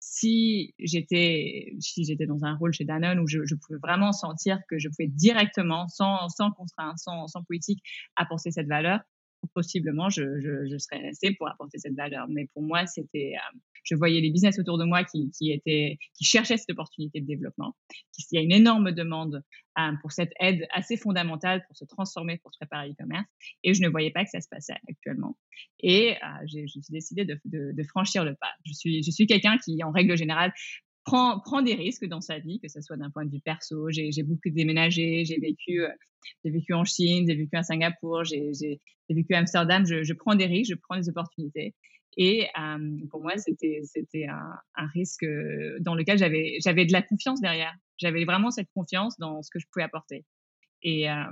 si j'étais si j'étais dans un rôle chez Danone où je, je, pouvais vraiment sentir que je pouvais directement, sans, sans contrainte, sans, sans politique, apporter cette valeur, possiblement je, je, je, serais restée pour apporter cette valeur. Mais pour moi, c'était, euh, je voyais les business autour de moi qui, qui étaient, qui cherchaient cette opportunité de développement. Il y a une énorme demande euh, pour cette aide assez fondamentale pour se transformer, pour se préparer à l'e-commerce. Et je ne voyais pas que ça se passait actuellement. Et euh, suis décidé de, de, de, franchir le pas. Je suis, je suis quelqu'un qui, en règle générale, prend, des risques dans sa vie, que ce soit d'un point de vue perso. J'ai, beaucoup déménagé, j'ai vécu, euh, j'ai vécu en Chine, j'ai vécu à Singapour, j'ai, vécu à Amsterdam. Je, prends des risques, je prends des opportunités. Et euh, pour moi, c'était, un, risque dans lequel j'avais, de la confiance derrière. J'avais vraiment cette confiance dans ce que je pouvais apporter. Et euh,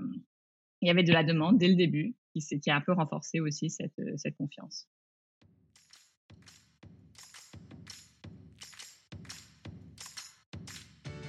il y avait de la demande dès le début, qui, qui a un peu renforcé aussi cette confiance.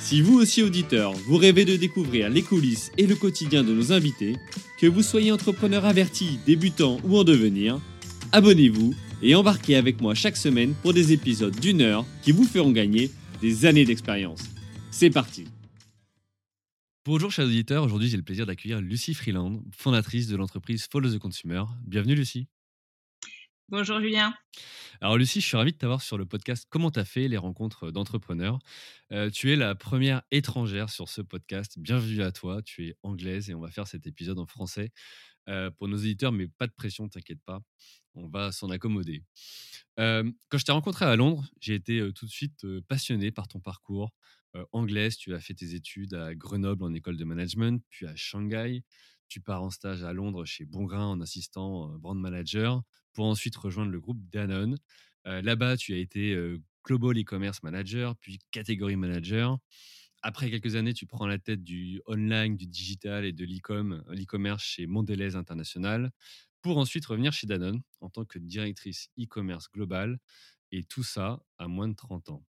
Si vous aussi auditeur, vous rêvez de découvrir les coulisses et le quotidien de nos invités, que vous soyez entrepreneur averti, débutant ou en devenir, abonnez-vous et embarquez avec moi chaque semaine pour des épisodes d'une heure qui vous feront gagner des années d'expérience. C'est parti Bonjour chers auditeurs, aujourd'hui j'ai le plaisir d'accueillir Lucie Freeland, fondatrice de l'entreprise Follow the Consumer. Bienvenue Lucie. Bonjour Julien. Alors Lucie, je suis ravi de t'avoir sur le podcast Comment t'as fait les rencontres d'entrepreneurs. Euh, tu es la première étrangère sur ce podcast. Bienvenue à toi. Tu es anglaise et on va faire cet épisode en français euh, pour nos éditeurs, mais pas de pression, t'inquiète pas. On va s'en accommoder. Euh, quand je t'ai rencontré à Londres, j'ai été tout de suite passionné par ton parcours. anglaise, tu as fait tes études à Grenoble en école de management, puis à Shanghai. Tu pars en stage à Londres chez Bongrain en assistant brand manager pour ensuite rejoindre le groupe Danone. Là-bas, tu as été Global E-Commerce Manager, puis Category Manager. Après quelques années, tu prends la tête du online, du digital et de l'e-commerce chez Mondelez International, pour ensuite revenir chez Danone en tant que directrice e-commerce global, et tout ça à moins de 30 ans.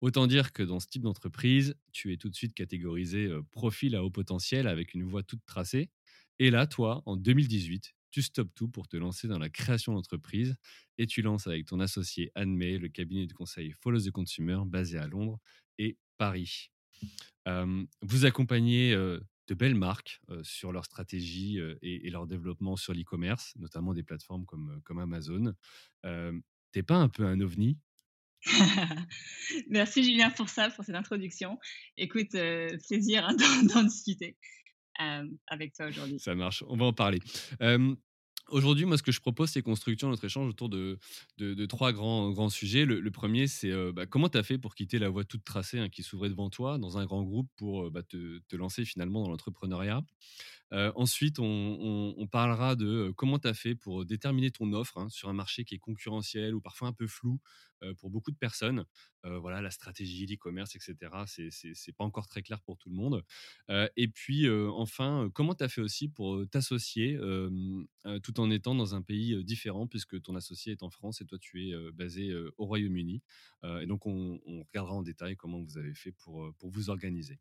Autant dire que dans ce type d'entreprise, tu es tout de suite catégorisé profil à haut potentiel avec une voie toute tracée. Et là, toi, en 2018, tu stoppes tout pour te lancer dans la création d'entreprise et tu lances avec ton associé Anne May le cabinet de conseil Follow the Consumer basé à Londres et Paris. vous accompagnez de belles marques sur leur stratégie et, leur développement sur l'e-commerce, notamment des plateformes comme, comme Amazon. T'es pas un peu un ovni? Merci Julien pour ça, pour cette introduction. Écoute, plaisir hein, d'en discuter. Euh, avec toi aujourd'hui. Ça marche, on va en parler. Aujourd'hui, moi, ce que je propose, c'est qu'on structure notre échange autour de, trois grands, grands sujets. Le, premier, c'est bah, comment tu as fait pour quitter la voie toute tracée hein, qui s'ouvrait devant toi dans un grand groupe pour bah, te, lancer finalement dans l'entrepreneuriat? ensuite, on, on, parlera de comment tu as fait pour déterminer ton offre hein, sur un marché qui est concurrentiel ou parfois un peu flou pour beaucoup de personnes. Voilà, la stratégie, l'e-commerce, etc. C'est pas encore très clair pour tout le monde. et puis, enfin, comment tu as fait aussi pour t'associer tout en étant dans un pays différent, puisque ton associé est en France et toi, tu es basé au Royaume-Uni. et donc, on, on, regardera en détail comment vous avez fait pour, pour vous organiser.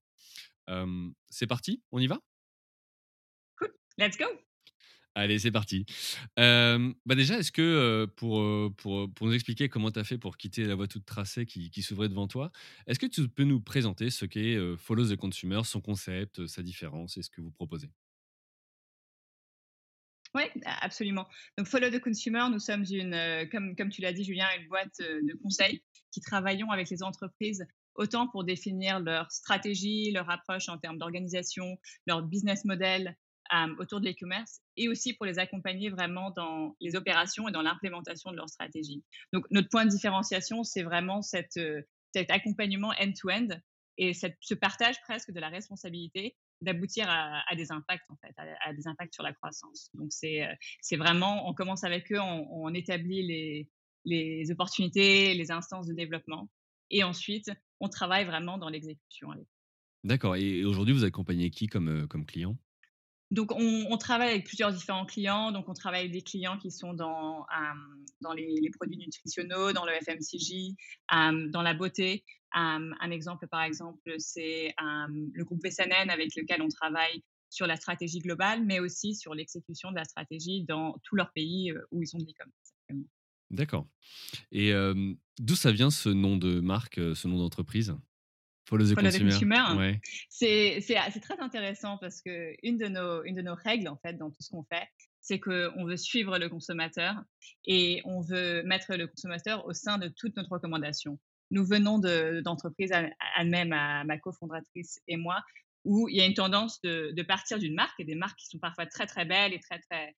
C'est parti, on y va? Cool, let's go Allez, c'est parti. bah déjà, est-ce que pour, pour, pour, nous expliquer comment tu as fait pour quitter la voie toute tracée qui, qui s'ouvrait devant toi, est-ce que tu peux nous présenter ce qu'est Follow the Consumer, son concept, sa différence et ce que vous proposez? Oui, absolument. Donc, Follow the Consumer, nous sommes une, comme, comme tu l'as dit, Julien, une boîte de conseil qui travaillons avec les entreprises autant pour définir leur stratégie, leur approche en termes d'organisation, leur business model, euh, autour de l'e-commerce et aussi pour les accompagner vraiment dans les opérations et dans l'implémentation de leur stratégie. Donc, notre point de différenciation, c'est vraiment euh, cet accompagnement end-to-end et ce partage presque de la responsabilité d'aboutir à, des impacts, en fait, à, des impacts sur la croissance. Donc, c'est, euh, c'est vraiment, on commence avec eux, on, établit les, les opportunités, les instances de développement. Et ensuite, on travaille vraiment dans l'exécution. D'accord. Et aujourd'hui, vous accompagnez qui comme, comme client? Donc, on, travaille avec plusieurs différents clients. Donc, on travaille avec des clients qui sont dans, dans les, produits nutritionnels, dans le FMCG, dans la beauté. un exemple, par exemple, c'est le groupe VSNN avec lequel on travaille sur la stratégie globale, mais aussi sur l'exécution de la stratégie dans tous leurs pays euh, où ils sont de l'e-commerce. D'accord. Et d'où ça vient ce nom de marque, euh, ce nom d'entreprise? Follow the Consumer. C'est très intéressant parce que une de, nos, une de nos règles, en fait, dans tout ce qu'on fait, c'est qu'on veut suivre le consommateur et on veut mettre le consommateur au sein de toutes notre recommandations. Nous venons d'entreprises, de, elle-même, ma cofondatrice et moi, où il y a une tendance de, de partir d'une marque et des marques qui sont parfois très très belles et très très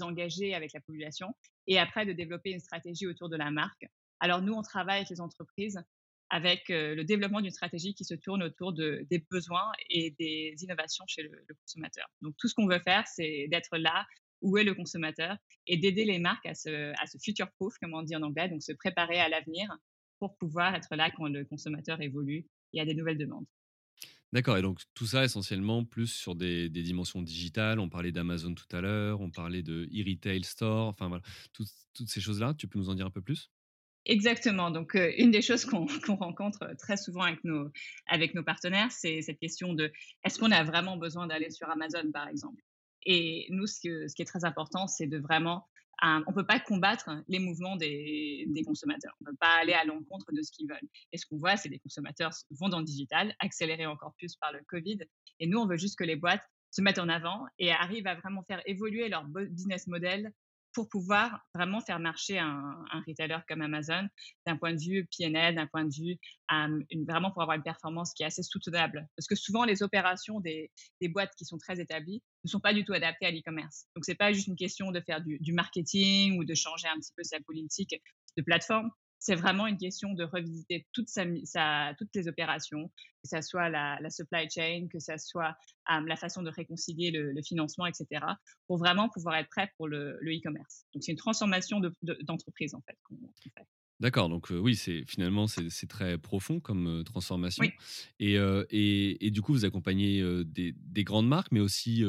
engagées avec la population, et après de développer une stratégie autour de la marque. Alors nous, on travaille avec les entreprises avec euh, le développement d'une stratégie qui se tourne autour de, des besoins et des innovations chez le, consommateur. Donc tout ce qu'on veut faire, c'est d'être là où est le consommateur et d'aider les marques à se, à se future-proof, comme on dit en anglais, donc se préparer à l'avenir pour pouvoir être là quand le consommateur évolue et a des nouvelles demandes. D'accord, et donc tout ça essentiellement plus sur des, dimensions digitales. On parlait d'Amazon tout à l'heure, on parlait de e-retail store, enfin voilà, toutes, ces choses-là. Tu peux nous en dire un peu plus? Exactement. Donc, euh, une des choses qu'on rencontre très souvent avec nos, partenaires, c'est cette question de est-ce qu'on a vraiment besoin d'aller sur Amazon, par exemple? Et nous, ce, qui est très important, c'est de vraiment on ne peut pas combattre les mouvements des, consommateurs. On ne peut pas aller à l'encontre de ce qu'ils veulent. Et ce qu'on voit, c'est que les consommateurs vont dans le digital, accélérés encore plus par le Covid. Et nous, on veut juste que les boîtes se mettent en avant et arrivent à vraiment faire évoluer leur business model pour pouvoir vraiment faire marcher un, retailer comme Amazon d'un point de vue PNL, d'un point de vue vraiment pour avoir une performance qui est assez soutenable. Parce que souvent, les opérations des, boîtes qui sont très établies ne sont pas du tout adaptées à l'e-commerce. Donc, c'est pas juste une question de faire du, du, marketing ou de changer un petit peu sa politique de plateforme c'est vraiment une question de revisiter toute sa, toutes les opérations, que ce soit la, supply chain, que ce soit la façon de réconcilier le, financement, etc., pour vraiment pouvoir être prêt pour le e-commerce. donc, c'est une transformation d'entreprise, en fait, qu'on fait. D'accord, donc oui, c'est finalement c'est très profond comme transformation. Et, et, et, du coup, vous accompagnez des, des, grandes marques, mais aussi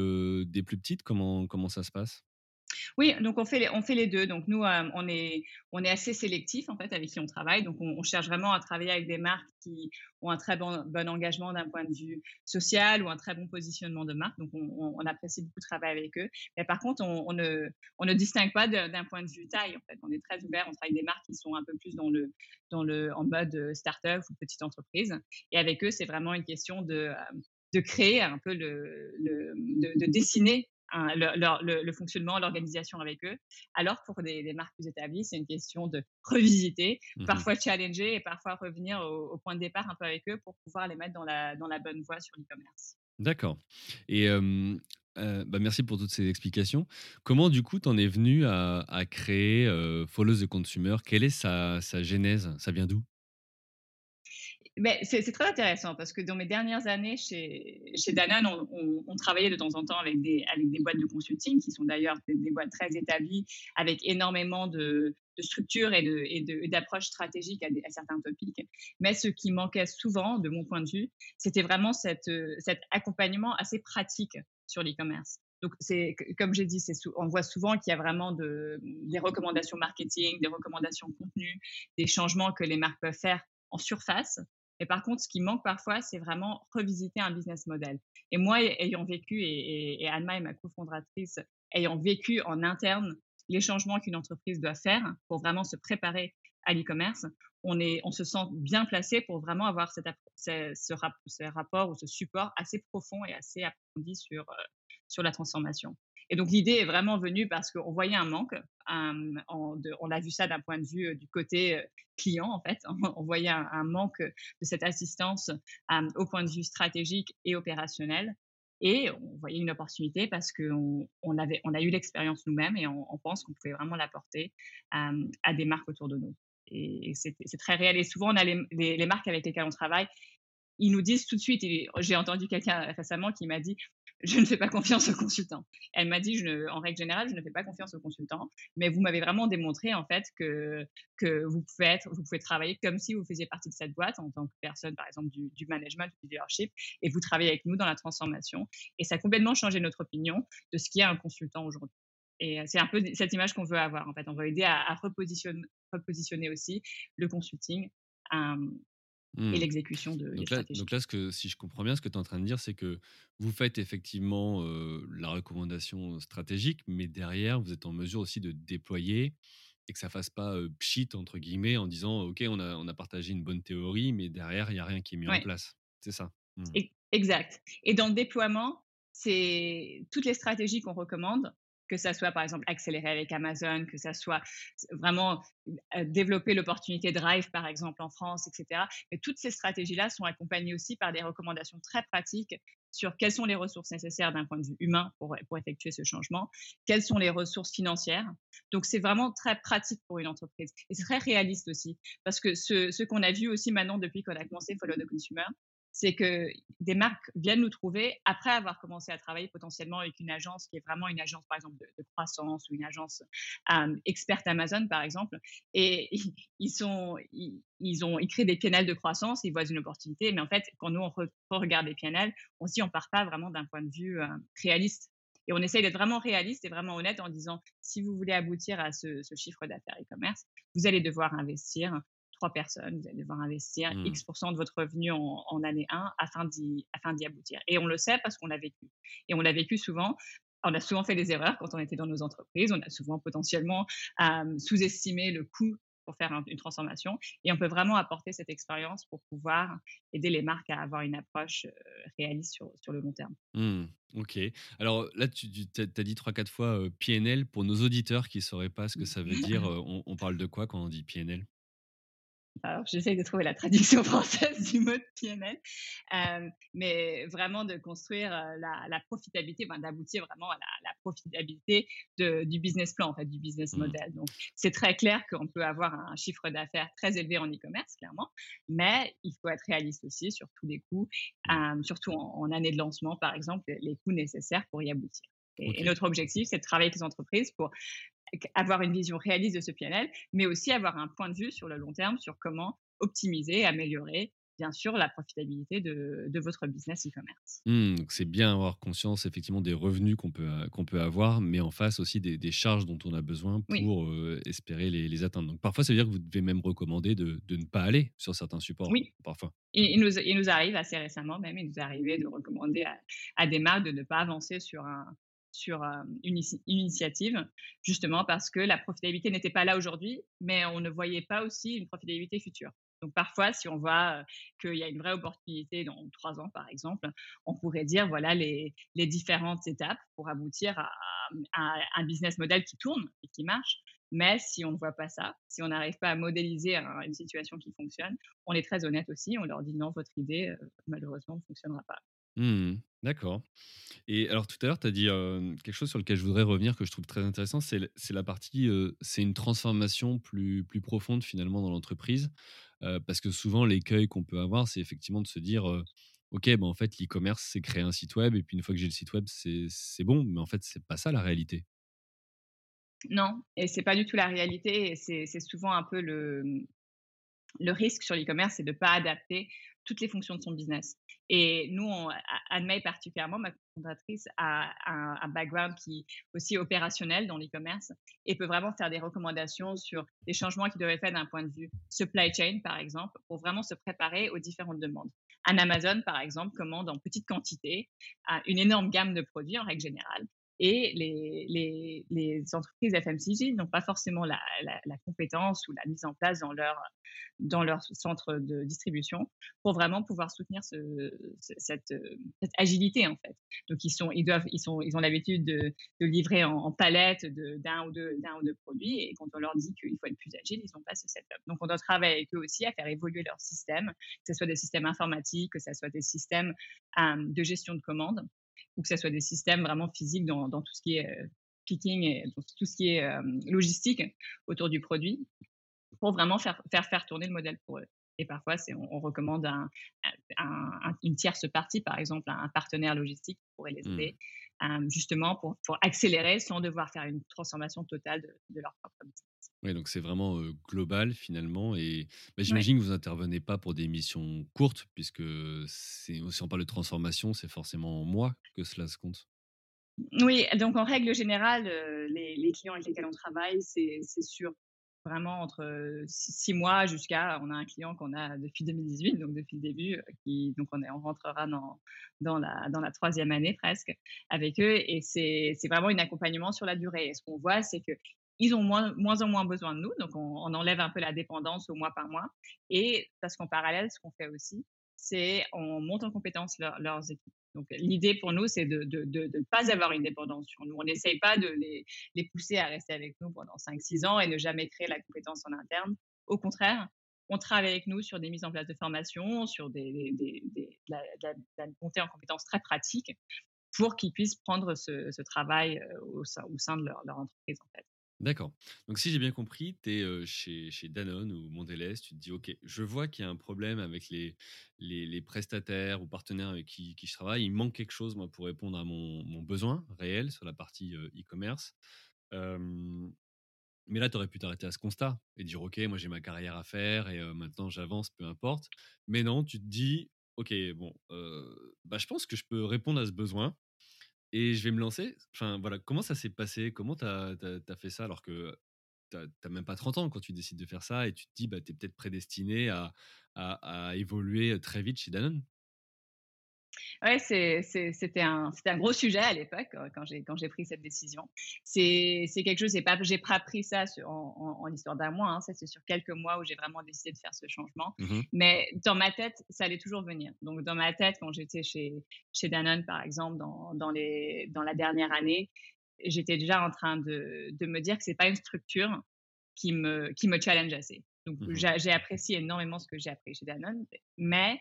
des plus petites. Comment comment ça se passe? Oui, donc on fait les, on fait les deux. Donc nous, euh, on, est, on est assez sélectif en fait avec qui on travaille. Donc on, cherche vraiment à travailler avec des marques qui ont un très bon, engagement d'un point de vue social ou un très bon positionnement de marque. Donc on, apprécie beaucoup travailler avec eux. Mais par contre, on, ne, on ne distingue pas d'un point de vue taille. En fait, on est très ouvert. On travaille avec des marques qui sont un peu plus dans le, dans le, en mode euh, start-up ou petite entreprise. Et avec eux, c'est vraiment une question de euh, de créer un peu le de, de, dessiner le, fonctionnement, l'organisation avec eux. Alors pour des, marques plus établies, c'est une question de revisiter, mmh parfois challenger et parfois revenir au, point de départ un peu avec eux pour pouvoir les mettre dans la, dans la bonne voie sur l'e-commerce. D'accord. Et bah merci pour toutes ces explications. Comment du coup t'en es venu à, créer Follow the Consumer? Quelle est sa, sa genèse? Ça vient d'où? Ben, c'est très intéressant parce que dans mes dernières années chez, chez Danone, on, travaillait de temps en temps avec des, avec des boîtes de consulting qui sont d'ailleurs des, boîtes très établies avec énormément de, de structures et d'approches stratégiques à, à, certains topics. Mais ce qui manquait souvent, de mon point de vue, c'était vraiment cette, cet accompagnement assez pratique sur l'e-commerce. Donc, c'est comme j'ai dit, on voit souvent qu'il y a vraiment de, des recommandations marketing, des recommandations contenu, des changements que les marques peuvent faire en surface et par contre, ce qui manque parfois, c'est vraiment revisiter un business model. Et moi, ayant vécu, et, et, Alma est ma cofondatrice, ayant vécu en interne les changements qu'une entreprise doit faire pour vraiment se préparer à l'e-commerce, on, on se sent bien placé pour vraiment avoir ce, ce, rapport ou ce support assez profond et assez approfondi sur, euh, sur la transformation. Et donc l'idée est vraiment venue parce qu'on voyait un manque. on a vu ça d'un point de vue euh, du côté euh, client en fait. On voyait un, manque de cette assistance au point de vue stratégique et opérationnel. Et on voyait une opportunité parce qu'on on on a eu l'expérience nous-mêmes et on, pense qu'on pouvait vraiment l'apporter à des marques autour de nous. Et c'est très réel. Et souvent, on a les, marques avec lesquelles on travaille, ils nous disent tout de suite, j'ai entendu quelqu'un récemment qui m'a dit, je ne fais pas confiance aux consultants. Elle m'a dit, en règle générale, je ne fais pas confiance aux consultants, mais vous m'avez vraiment démontré en fait que, que vous, pouvez être, vous pouvez travailler comme si vous faisiez partie de cette boîte en tant que personne, par exemple, du, management, du leadership, et vous travaillez avec nous dans la transformation. Et ça a complètement changé notre opinion de ce qu'est un consultant aujourd'hui. Et c'est un peu cette image qu'on veut avoir. En fait, on veut aider à, repositionner, aussi le consulting et mmh. l'exécution de donc là, donc là, ce que, si je comprends bien, ce que tu es en train de dire, c'est que vous faites effectivement la recommandation stratégique, mais derrière, vous êtes en mesure aussi de déployer et que ça fasse pas pchit entre guillemets en disant ok on a, on a partagé une bonne théorie mais derrière il n'y a rien qui est mis en place c'est ça. Mmh. exact. Et dans le déploiement c'est toutes les stratégies qu'on recommande que ça soit par exemple accélérer avec Amazon, que ça soit vraiment développer l'opportunité Drive par exemple en France, etc. Mais toutes ces stratégies-là sont accompagnées aussi par des recommandations très pratiques sur quelles sont les ressources nécessaires d'un point de vue humain pour, pour effectuer ce changement, quelles sont les ressources financières. Donc c'est vraiment très pratique pour une entreprise et c'est très réaliste aussi parce que ce, ce qu'on a vu aussi maintenant depuis qu'on a commencé Follow the Consumer, c'est que des marques viennent nous trouver après avoir commencé à travailler potentiellement avec une agence qui est vraiment une agence, par exemple, de, croissance ou une agence euh, experte Amazon, par exemple. Et ils, sont, ils, ont, ils créent des PNL de croissance, ils voient une opportunité. Mais en fait, quand nous, on, regarde les PNL, on se dit, on part pas vraiment d'un point de vue euh, réaliste. Et on essaye d'être vraiment réaliste et vraiment honnête en disant, si vous voulez aboutir à ce, ce chiffre d'affaires e-commerce, vous allez devoir investir trois personnes, vous allez devoir investir mmh. X% de votre revenu en, année 1 afin d'y, afin d'y aboutir. Et on le sait parce qu'on l'a vécu. Et on l'a vécu souvent. On a souvent fait des erreurs quand on était dans nos entreprises. On a souvent potentiellement sous-estimé le coût pour faire une transformation. Et on peut vraiment apporter cette expérience pour pouvoir aider les marques à avoir une approche réaliste sur, sur le long terme. Mmh. ok. Alors là, tu, as dit trois, quatre fois PNL. Pour nos auditeurs qui ne sauraient pas ce que ça veut dire, on, on, parle de quoi quand on dit PNL alors j'essaye de trouver la traduction française du mot PNL, euh, mais vraiment de construire euh, la, profitabilité, d'aboutir vraiment à la, profitabilité du business plan, en fait, du business mmh. model. Donc c'est très clair qu'on peut avoir un chiffre d'affaires très élevé en e-commerce, clairement, mais il faut être réaliste aussi sur tous les coûts, euh, surtout en, année de lancement, par exemple, les coûts nécessaires pour y aboutir. Et, et, notre objectif, c'est de travailler avec les entreprises pour avoir une vision réaliste de ce PNL, mais aussi avoir un point de vue sur le long terme sur comment optimiser, améliorer bien sûr la profitabilité de, votre business e-commerce. Mmh, donc c'est bien avoir conscience effectivement des revenus qu'on peut, qu'on peut avoir, mais en face aussi des, charges dont on a besoin pour euh, espérer les, atteindre. Donc parfois ça veut dire que vous devez même recommander de, ne pas aller sur certains supports. Oui. Parfois. Il, nous, il nous arrive assez récemment même, il nous arrivé de recommander à, à des marques de ne pas avancer sur un, sur une, initiative, justement parce que la profitabilité n'était pas là aujourd'hui, mais on ne voyait pas aussi une profitabilité future. Donc parfois, si on voit qu'il y a une vraie opportunité dans trois ans, par exemple, on pourrait dire voilà les, différentes étapes pour aboutir à, un business model qui tourne et qui marche. Mais si on ne voit pas ça, si on n'arrive pas à modéliser une situation qui fonctionne, on est très honnête aussi. On leur dit non, votre idée malheureusement ne fonctionnera pas. Mmh d'accord. Et alors tout à l'heure, tu as dit quelque chose sur lequel je voudrais revenir que je trouve très intéressant, c'est la partie, c'est une transformation plus, plus profonde finalement dans l'entreprise. parce que souvent, l'écueil qu'on peut avoir, c'est effectivement de se dire, OK, ben, en fait, l'e-commerce, c'est créer un site web, et puis une fois que j'ai le site web, c'est bon, mais en fait, c'est pas ça la réalité. Non, et c'est pas du tout la réalité, et c'est souvent un peu le, le risque sur l'e-commerce, c'est de ne pas adapter toutes les fonctions de son business. Et nous, on, Anne-May particulièrement, ma fondatrice, a un, background qui est aussi opérationnel dans l'e-commerce et peut vraiment faire des recommandations sur les changements qui doivent être faits d'un point de vue supply chain, par exemple, pour vraiment se préparer aux différentes demandes. Un Amazon, par exemple, commande en petite quantité une énorme gamme de produits en règle générale et les, entreprises FMCG n'ont pas forcément la, compétence ou la mise en place dans leur, dans leur centre de distribution pour vraiment pouvoir soutenir ce, cette, agilité en fait. Donc ils sont, ils doivent, ils sont, ils ont l'habitude de, livrer en, en palette d'un ou deux, ou deux produits et quand on leur dit qu'il faut être plus agile, ils n'ont pas ce setup. Donc on doit travailler avec eux aussi à faire évoluer leur système, que ce soit des systèmes informatiques, que ce soit des systèmes euh, de gestion de commandes ou que ce soit des systèmes vraiment physiques dans, tout ce qui est euh, picking et tout ce qui est logistique autour du produit pour vraiment faire, faire, faire tourner le modèle pour eux. Et parfois, c'est, on, recommande un, une tierce partie, par exemple, un partenaire logistique qui pourrait les mmh. aider, justement pour, pour, accélérer sans devoir faire une transformation totale de, leur propre business. Oui, donc c'est vraiment global finalement. Et bah, j'imagine que vous n'intervenez pas pour des missions courtes, puisque si on parle de transformation, c'est forcément en mois que cela se compte. Oui, donc en règle générale, les, les, clients avec lesquels on travaille, c'est sur vraiment entre six mois jusqu'à, on a un client qu'on a depuis 2018, donc depuis le début, qui, donc on, est, on rentrera dans, dans, la, dans la troisième année presque avec eux, et c'est vraiment un accompagnement sur la durée. Et ce qu'on voit, c'est que ils ont moins, moins en moins besoin de nous, donc on, enlève un peu la dépendance au mois par mois. Et parce qu'en parallèle, ce qu'on fait aussi, c'est on monte en compétence leurs équipes. Donc, l'idée pour nous, c'est de ne pas avoir une dépendance sur nous. On n'essaye pas de les, les, pousser à rester avec nous pendant 5-6 ans et ne jamais créer la compétence en interne. Au contraire, on travaille avec nous sur des mises en place de formation, sur des, des, des, la, la, montée en compétences très pratiques pour qu'ils puissent prendre ce, ce travail euh, au sein, au sein de leur, entreprise. D'accord. Donc si j'ai bien compris, tu es chez, Danone ou Mondelez, tu te dis, OK, je vois qu'il y a un problème avec les, les, prestataires ou partenaires avec qui, qui, je travaille. Il manque quelque chose, moi, pour répondre à mon, mon besoin réel sur la partie e-commerce. mais là, tu aurais pu t'arrêter à ce constat et dire, OK, moi, j'ai ma carrière à faire et maintenant, j'avance, peu importe. Mais non, tu te dis, OK, bon, bah, je pense que je peux répondre à ce besoin et je vais me lancer. Enfin, voilà, comment ça s'est passé? Comment tu as, fait ça alors que tu n'as même pas 30 ans quand tu décides de faire ça et tu te dis, bah, tu es peut-être prédestiné à, à, à, évoluer très vite chez Danone? Ouais, c'était un, un gros sujet à l'époque euh, quand j'ai quand j'ai pris cette décision. C'est quelque chose, j'ai pas j'ai pas pris ça en, en, histoire d'un mois. Hein, ça c'est sur quelques mois où j'ai vraiment décidé de faire ce changement. Mmh Mais dans ma tête, ça allait toujours venir. Donc dans ma tête, quand j'étais chez chez Danone par exemple, dans dans les dans la dernière année, j'étais déjà en train de de me dire que c'est pas une structure qui me qui me challenge assez. Donc mmh j'ai apprécié énormément ce que j'ai appris chez Danone, mais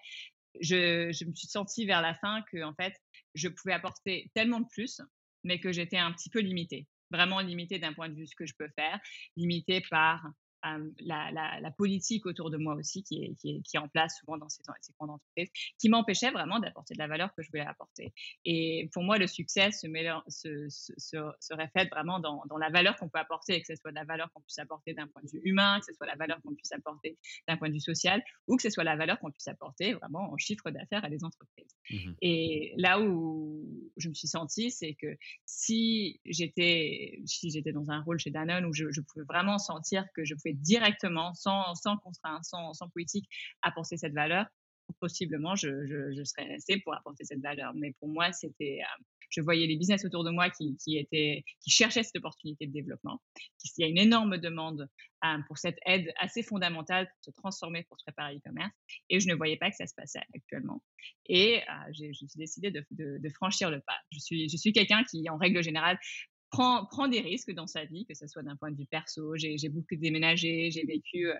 je, me suis sentie vers la fin que en fait, je pouvais apporter tellement de plus, mais que j'étais un petit peu limitée. Vraiment limitée d'un point de vue ce que je peux faire, limitée par la, la, la, politique autour de moi aussi qui est, qui est, qui est en place souvent dans ces, ces grandes entreprises, qui m'empêchait vraiment d'apporter de la valeur que je voulais apporter. Et pour moi, le succès se, se, se, se reflète vraiment dans, dans la valeur qu'on peut apporter, que ce soit la valeur qu'on puisse apporter d'un point de vue humain, que ce soit la valeur qu'on puisse apporter d'un point de vue social, ou que ce soit la valeur qu'on puisse apporter vraiment en chiffre d'affaires à des entreprises. Mmh Et là où je me suis sentie, c'est que si j'étais si j'étais dans un rôle chez Danone où je, je pouvais vraiment sentir que je pouvais directement, sans, sans sans, sans politique, apporter cette valeur, possiblement je, je, serais restée pour apporter cette valeur. Mais pour moi, c'était, euh, je voyais les business autour de moi qui, qui, étaient, qui cherchaient cette opportunité de développement. Il y a une énorme demande euh, pour cette aide assez fondamentale pour se transformer, pour se préparer e-commerce. Et je ne voyais pas que ça se passait actuellement. Et euh, j'ai, décidée de, de, de, franchir le pas. Je suis, je suis quelqu'un qui, en règle générale, prend, des risques dans sa vie, que ce soit d'un point de vue perso. J'ai beaucoup déménagé, j'ai vécu, euh,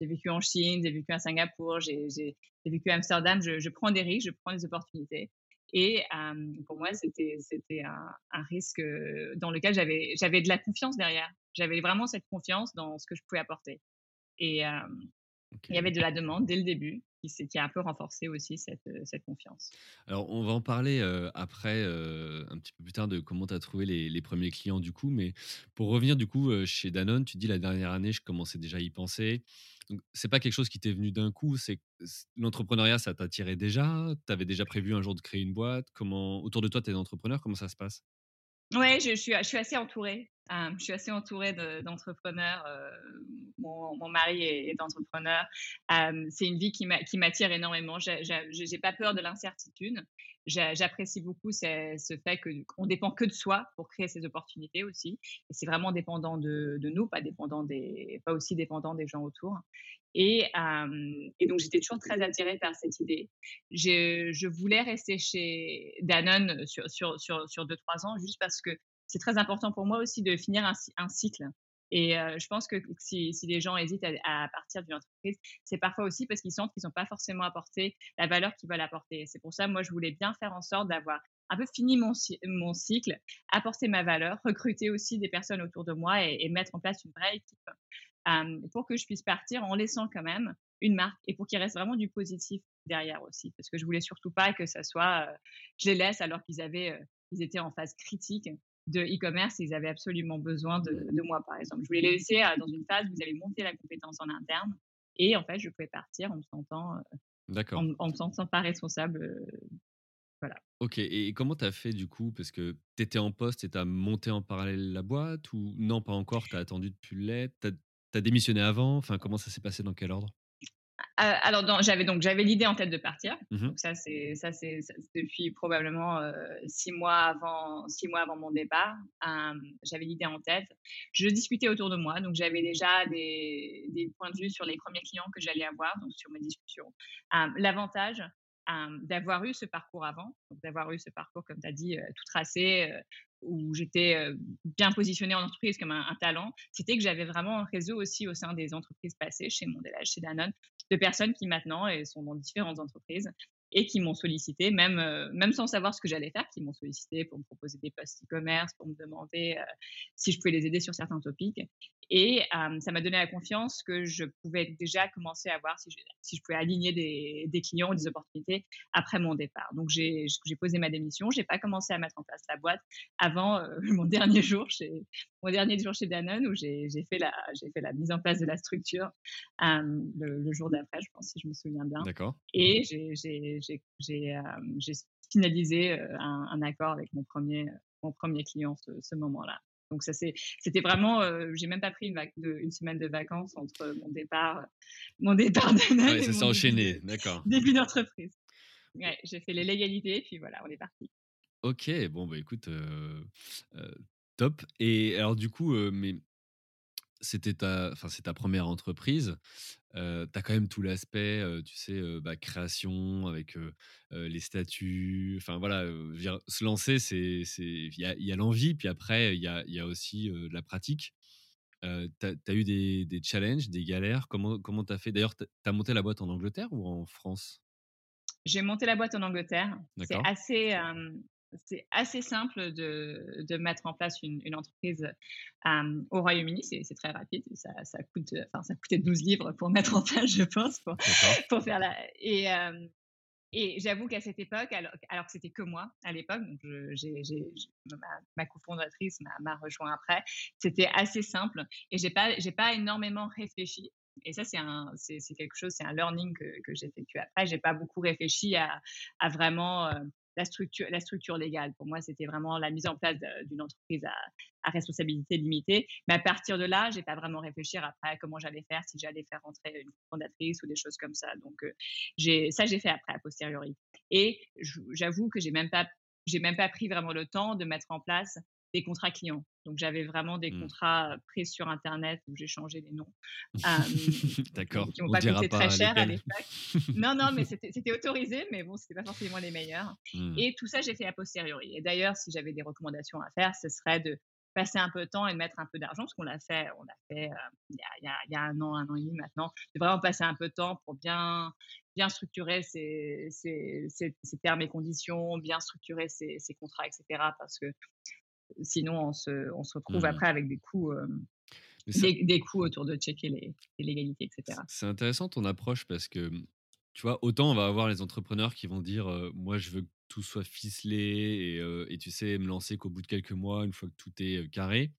j'ai vécu en Chine, j'ai vécu à Singapour, j'ai vécu à Amsterdam. Je, prends des risques, je prends des opportunités. Et euh, pour moi, c'était un, un risque euh, dans lequel j'avais de la confiance derrière. J'avais vraiment cette confiance dans ce que je pouvais apporter. Et il y avait de la demande dès le début qui, qui a un peu renforcé aussi cette, euh, cette, confiance. Alors, on va en parler euh, après, euh, un petit peu plus tard, de comment tu as trouvé les, les, premiers clients du coup. Mais pour revenir du coup chez Danone, tu dis la dernière année, je commençais déjà à y penser. Donc, c'est pas quelque chose qui t'est venu d'un coup, c'est l'entrepreneuriat, ça t'attirait déjà? Tu avais déjà prévu un jour de créer une boîte? Comment Autour de toi, tu es entrepreneur, comment ça se passe? Oui, je, suis, je suis assez entourée. Je suis assez entourée d'entrepreneurs. mon, mon, mari est, est entrepreneur. c'est une vie qui m'attire énormément. Je n'ai pas peur de l'incertitude. J'apprécie beaucoup ce, fait qu'on dépend que de soi pour créer ces opportunités aussi. C'est vraiment dépendant de, nous, pas, dépendant des, pas aussi dépendant des gens autour. Et, et donc, j'étais toujours très attirée par cette idée. Je, je voulais rester chez Danone sur, sur, sur, sur deux, trois ans, juste parce que c'est très important pour moi aussi de finir un, cycle. Et je pense que si, les gens hésitent à, partir d'une entreprise, c'est parfois aussi parce qu'ils sentent qu'ils n'ont pas forcément apporté la valeur qu'ils veulent apporter. C'est pour ça, moi, je voulais bien faire en sorte d'avoir un peu fini mon, cycle, apporter ma valeur, recruter aussi des personnes autour de moi et, et mettre en place une vraie équipe pour que je puisse partir en laissant quand même une marque et pour qu'il reste vraiment du positif derrière aussi. Parce que je voulais surtout pas que ça soit, je les laisse alors qu'ils avaient, ils étaient en phase critique de e-commerce ils avaient absolument besoin de, moi, par exemple. Je voulais les laisser dans une phase où vous allez monter la compétence en interne et en fait, je pouvais partir en me sentant, D'accord. En, me sentant pas responsable. voilà. Ok, et comment tu as fait du coup? Parce que tu étais en poste et tu as monté en parallèle la boîte ou non, pas encore, tu as attendu depuis l'être Tu as, démissionné avant? Enfin, comment ça s'est passé? Dans quel ordre? euh, alors, j'avais donc j'avais l'idée en tête de partir. Mmh donc ça c'est ça c'est depuis probablement euh, six mois avant six mois avant mon départ. j'avais l'idée en tête. Je discutais autour de moi, donc j'avais déjà des, des, points de vue sur les premiers clients que j'allais avoir, donc sur mes discussions. L'avantage d'avoir eu ce parcours avant, d'avoir eu ce parcours, comme tu as dit, euh, tout tracé, où j'étais bien positionnée en entreprise comme un, talent, c'était que j'avais vraiment un réseau aussi au sein des entreprises passées, chez Mondelez, chez Danone, de personnes qui maintenant sont dans différentes entreprises et qui m'ont sollicité, même, même sans savoir ce que j'allais faire, qui m'ont sollicité pour me proposer des postes e-commerce, pour me demander si je pouvais les aider sur certains topics. Et ça m'a donné la confiance que je pouvais déjà commencer à voir si je, si je pouvais aligner des, des, clients ou des opportunités après mon départ. Donc j'ai posé ma démission, j'ai pas commencé à mettre en place la boîte avant mon dernier jour chez mon dernier jour chez Danone où j'ai fait la fait la mise en place de la structure le, jour d'après, je pense si je me souviens bien. D'accord. Et j'ai finalisé un, un, accord avec mon premier mon premier client ce, ce moment-là. Donc ça c'était vraiment, euh, j'ai même pas pris une, une, semaine de vacances entre mon départ, mon départ de ouais, ça s'est enchaîné, d'accord. Début d'entreprise. Ouais, j'ai fait les légalités, puis voilà, on est parti. Ok, bon bah écoute, euh, euh, top. Et alors du coup, mais c'était ta, enfin c'est ta première entreprise. tu as quand même tout l'aspect, tu sais, bah, création avec les statuts. Enfin voilà, se lancer, c'est, il y a, y a l'envie, puis après il y a, y a, aussi la pratique. tu as, eu des, des, challenges, des galères. Comment comment t'as fait? D'ailleurs, tu as monté la boîte en Angleterre ou en France? J'ai monté la boîte en Angleterre. C'est assez c'est assez simple de, de, mettre en place une, une entreprise au Royaume-Uni. C'est très rapide. Ça, ça, coûte, enfin, ça coûtait 12 livres pour mettre en place, je pense, pour, pour faire la. Et, et j'avoue qu'à cette époque, alors, alors que c'était que moi à l'époque, donc ma, ma cofondatrice m'a rejoint après, c'était assez simple et j'ai pas, j'ai pas énormément réfléchi. Et ça, c'est un, c'est quelque chose, c'est un learning que, que j'ai effectué après. J'ai pas beaucoup réfléchi à, à vraiment la structure, la structure légale. Pour moi, c'était vraiment la mise en place d'une entreprise à, responsabilité limitée. Mais à partir de là, j'ai pas vraiment réfléchi après comment j'allais faire, si j'allais faire rentrer une fondatrice ou des choses comme ça. Donc, euh, ça, j'ai fait après, a posteriori. Et j'avoue que j'ai même pas, j'ai même pas pris vraiment le temps de mettre en place des contrats clients. Donc j'avais vraiment des mmh. contrats pris sur internet où j'ai changé les noms. D'accord. Qui n'ont pas coûté très cher à l'époque. non, non, mais c'était autorisé, mais bon, c'était pas forcément les meilleurs. Mmh. Et tout ça, j'ai fait a posteriori. Et d'ailleurs, si j'avais des recommandations à faire, ce serait de passer un peu de temps et de mettre un peu d'argent, parce qu'on l'a fait, on l'a fait il, y a, y a, un an, un an et demi maintenant, de vraiment passer un peu de temps pour bien, bien structurer ces, termes et conditions, bien structurer ces, contrats, etc. Parce que Sinon, on se, on se retrouve mmh. après avec des coûts. des, coûts autour de checker les, légalités, etc. C'est intéressant ton approche parce que, tu vois, autant on va avoir les entrepreneurs qui vont dire Moi, je veux que tout soit ficelé et, et, tu sais, me lancer qu'au bout de quelques mois, une fois que tout est carré.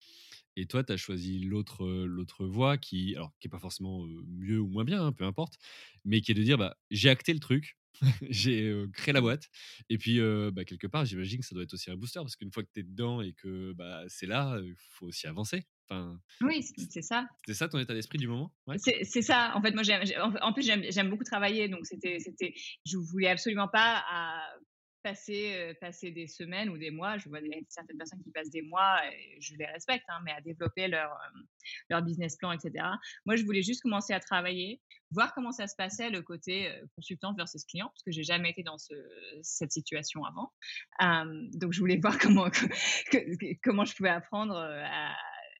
Et toi, tu as choisi l'autre l'autre voie qui, alors, qui n'est pas forcément mieux ou moins bien, hein, peu importe, mais qui est de dire bah, J'ai acté le truc, j'ai créé la boîte. Et puis, bah, quelque part, j'imagine que ça doit être aussi un booster parce qu'une fois que tu es dedans et que bah, c'est là, il faut aussi avancer. Enfin, oui, c'est ça. C'est ça ton état d'esprit du moment? C'est ça. En fait, moi, en plus, j'aime beaucoup travailler. Donc, c'était, je voulais absolument pas à passer, passer des semaines ou des mois. Je vois certaines personnes qui passent des mois, et je les respecte, hein, mais à développer leur, leur business plan, etc. Moi, je voulais juste commencer à travailler, voir comment ça se passait le côté consultant versus client, parce que j'ai jamais été dans ce, cette situation avant. donc, je voulais voir comment, comment je pouvais apprendre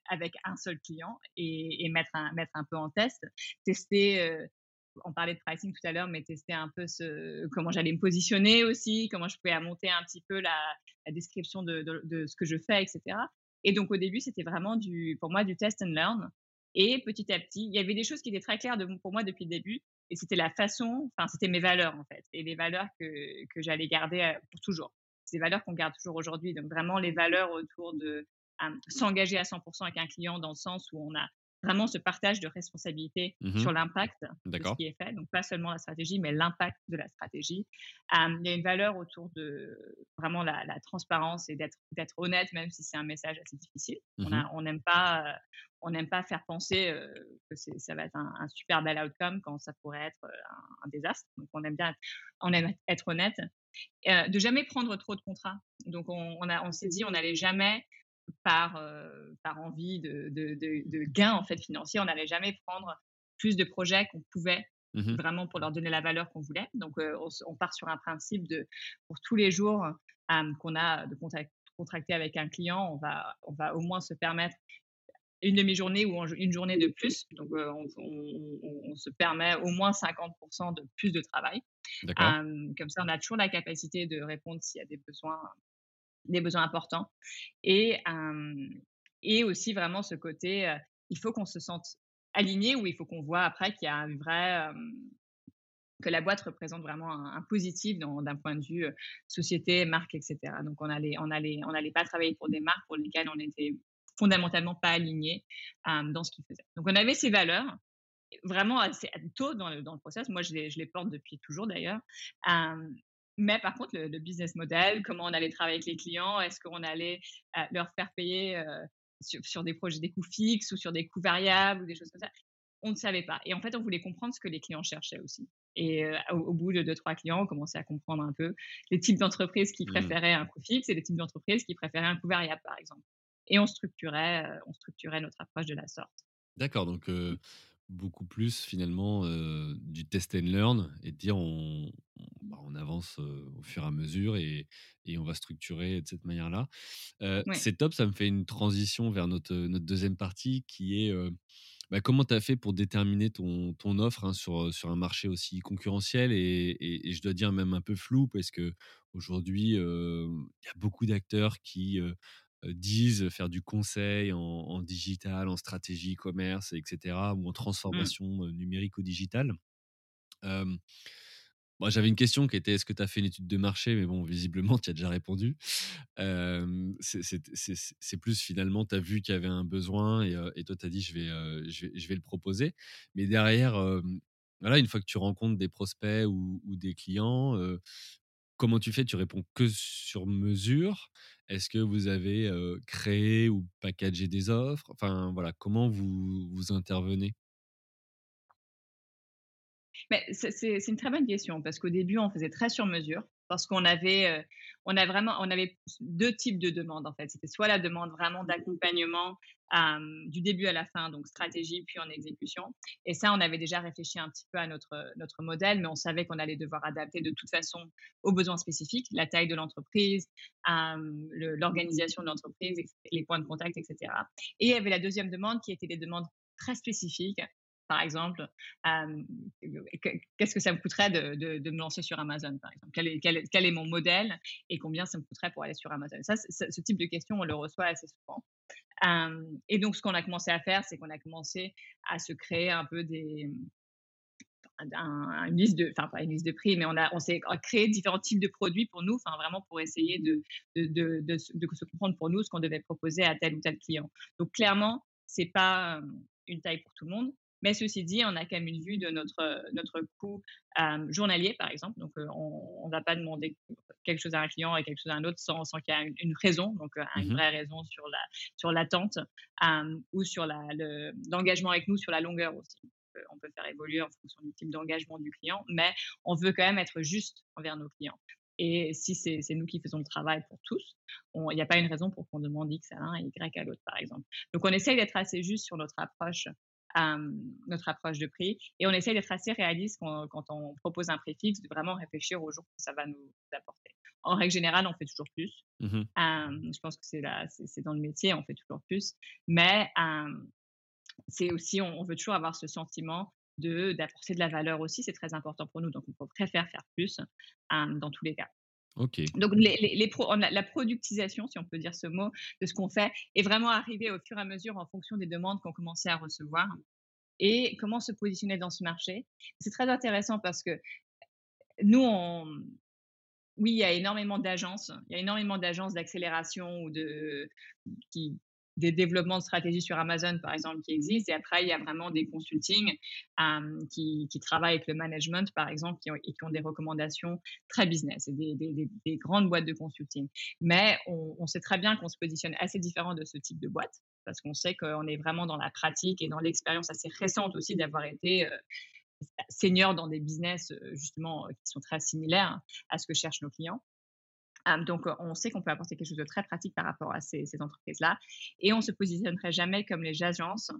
avec un seul client et, et, mettre, un, mettre un peu en test, tester on parlait de pricing tout à l'heure, mais tester un peu comment j'allais me positionner aussi, comment je pouvais monter un petit peu la, description de, ce que je fais, etc. Et donc au début, c'était vraiment du, pour moi du test and learn. Et petit à petit, il y avait des choses qui étaient très claires pour moi depuis le début. et c'était la façon, enfin, c'était mes valeurs en fait, et les valeurs que, que j'allais garder pour toujours. Des valeurs qu'on garde toujours aujourd'hui. Donc, vraiment, les valeurs autour de s'engager à 100% avec un client dans le sens où on a vraiment ce partage de responsabilité mmh sur l'impact de ce qui est fait. Donc, pas seulement la stratégie, mais l'impact de la stratégie. il y a une valeur autour de vraiment la, transparence et d'être honnête, même si c'est un message assez difficile. Mmh on n'aime pas, on n'aime pas faire penser que ça va être un, super bel outcome quand ça pourrait être un, désastre. Donc, on aime bien être, on aime être honnête. de jamais prendre trop de contrats. Donc, on, on, on s'est dit, on n'allait jamais par, euh, par envie de, de, de, gain en fait financier. On n'allait jamais prendre plus de projets qu'on pouvait mmh vraiment pour leur donner la valeur qu'on voulait. Donc, euh, on, part sur un principe de pour tous les jours qu'on a de contracter avec un client, on va, on va au moins se permettre une demi-journée ou une journée de plus. Donc, euh, on, se permet au moins 50% de plus de travail. comme ça, on a toujours la capacité de répondre s'il y a des besoins des besoins importants. Et, et aussi vraiment ce côté, il faut qu'on se sente aligné ou il faut qu'on voit après qu'il y a un vrai que la boîte représente vraiment un, positif d'un point de vue société, marque, etc. Donc on allait, on allait, on n'allait pas travailler pour des marques pour lesquelles on était fondamentalement pas aligné dans ce qu'ils faisaient. Donc on avait ces valeurs vraiment assez tôt dans le, dans le process. Moi, je les, je les porte depuis toujours d'ailleurs. Mais par contre, le, business model, comment on allait travailler avec les clients, est-ce qu'on allait euh, leur faire payer euh, sur, des projets des coûts fixes ou sur des coûts variables ou des choses comme ça, on ne savait pas. Et en fait, on voulait comprendre ce que les clients cherchaient aussi. Et euh, au, bout de deux, trois clients, on commençait à comprendre un peu les types d'entreprises qui mmh. préféraient un coût fixe et les types d'entreprises qui préféraient un coût variable, par exemple. Et on structurait, on structurait notre approche de la sorte. D'accord. Donc, beaucoup plus finalement du test and learn et de dire on, on, bah, avance au fur et à mesure et, et, on va structurer de cette manière-là. C'est top, ça me fait une transition vers notre, notre deuxième partie qui est bah, comment tu as fait pour déterminer ton, ton offre hein, sur, sur un marché aussi concurrentiel et, et, je dois dire même un peu flou parce que aujourd'hui il y a beaucoup d'acteurs qui euh, disent faire du conseil en, digital, en stratégie e-commerce, etc., ou en mmh. transformation numérique ou digitale. moi, j'avais une question qui était est-ce que tu as fait une étude de marché? Mais bon, visiblement, tu as déjà répondu. c'est plus finalement, tu as vu qu'il y avait un besoin et, toi, tu as dit je vais, je, vais, je vais le proposer. Mais derrière, voilà, une fois que tu rencontres des prospects ou, ou des clients, comment tu fais? Tu réponds que sur mesure Est-ce que vous avez créé ou packagé des offres? Enfin, voilà, comment vous, vous intervenez? C'est une très bonne question parce qu'au début, on faisait très sur mesure parce qu'on avait, on a vraiment, on avait deux types de demandes en fait. C'était soit la demande vraiment d'accompagnement du début à la fin, donc stratégie puis en exécution. Et ça, on avait déjà réfléchi un petit peu à notre notre modèle, mais on savait qu'on allait devoir adapter de toute façon aux besoins spécifiques, la taille de l'entreprise, l'organisation de l'entreprise, les points de contact, etc. Et il y avait la deuxième demande qui était des demandes très spécifiques par exemple, qu'est-ce que ça me coûterait de, de, me lancer sur Amazon, par exemple? Quel est, quel, est, mon modèle et combien ça me coûterait pour aller sur Amazon? Ça, ce type de questions, on le reçoit assez souvent. Et donc, ce qu'on a commencé à faire, c'est qu'on a commencé à se créer un peu des, une liste de, enfin pas une liste de prix, mais on a, s'est créé différents types de produits pour nous, vraiment pour essayer de, se comprendre pour nous ce qu'on devait proposer à tel ou tel client. Donc clairement, c'est pas une taille pour tout le monde, mais ceci dit, on a quand même une vue de notre, notre coût journalier, par exemple. Donc, on ne va pas demander quelque chose à un client et quelque chose à un autre sans, sans qu'il y ait une, raison, donc une mmh vraie raison sur la sur l'attente ou sur l'engagement avec nous sur la longueur aussi. On peut faire évoluer en fonction du type d'engagement du client, mais on veut quand même être juste envers nos clients. Et si c'est nous qui faisons le travail pour tous, il n'y a pas une raison pour qu'on demande X à l'un et Y à l'autre, par exemple. Donc, on essaye d'être assez juste sur notre approche notre approche de prix. Et on essaye d'être assez réaliste quand, on propose un prix fixe, de vraiment réfléchir au jour que ça va nous apporter. En règle générale, on fait toujours plus. Mmh je pense que c'est dans le métier, on fait toujours plus. Mais c'est aussi, on, veut toujours avoir ce sentiment de d'apporter de la valeur aussi. C'est très important pour nous. Donc, on préfère faire plus dans tous les cas. Donc, la productisation, si on peut dire ce mot, de ce qu'on fait est vraiment arrivée au fur et à mesure en fonction des demandes qu'on commençait à recevoir. et comment se positionner dans ce marché? C'est très intéressant parce que nous, oui, il y a énormément d'agences, il y a énormément d'agences d'accélération ou de qui des développements de stratégies sur Amazon, par exemple, qui existent. Et après, il y a vraiment des consultings qui, qui, travaillent avec le management, par exemple, qui ont, et qui ont des recommandations très business, des, des, des, grandes boîtes de consulting. Mais on, sait très bien qu'on se positionne assez différent de ce type de boîte, parce qu'on sait qu'on est vraiment dans la pratique et dans l'expérience assez récente aussi d'avoir été senior dans des business, justement, qui sont très similaires à ce que cherchent nos clients donc, on sait qu'on peut apporter quelque chose de très pratique par rapport à ces, entreprises-là. Et on se positionnerait jamais comme les agences,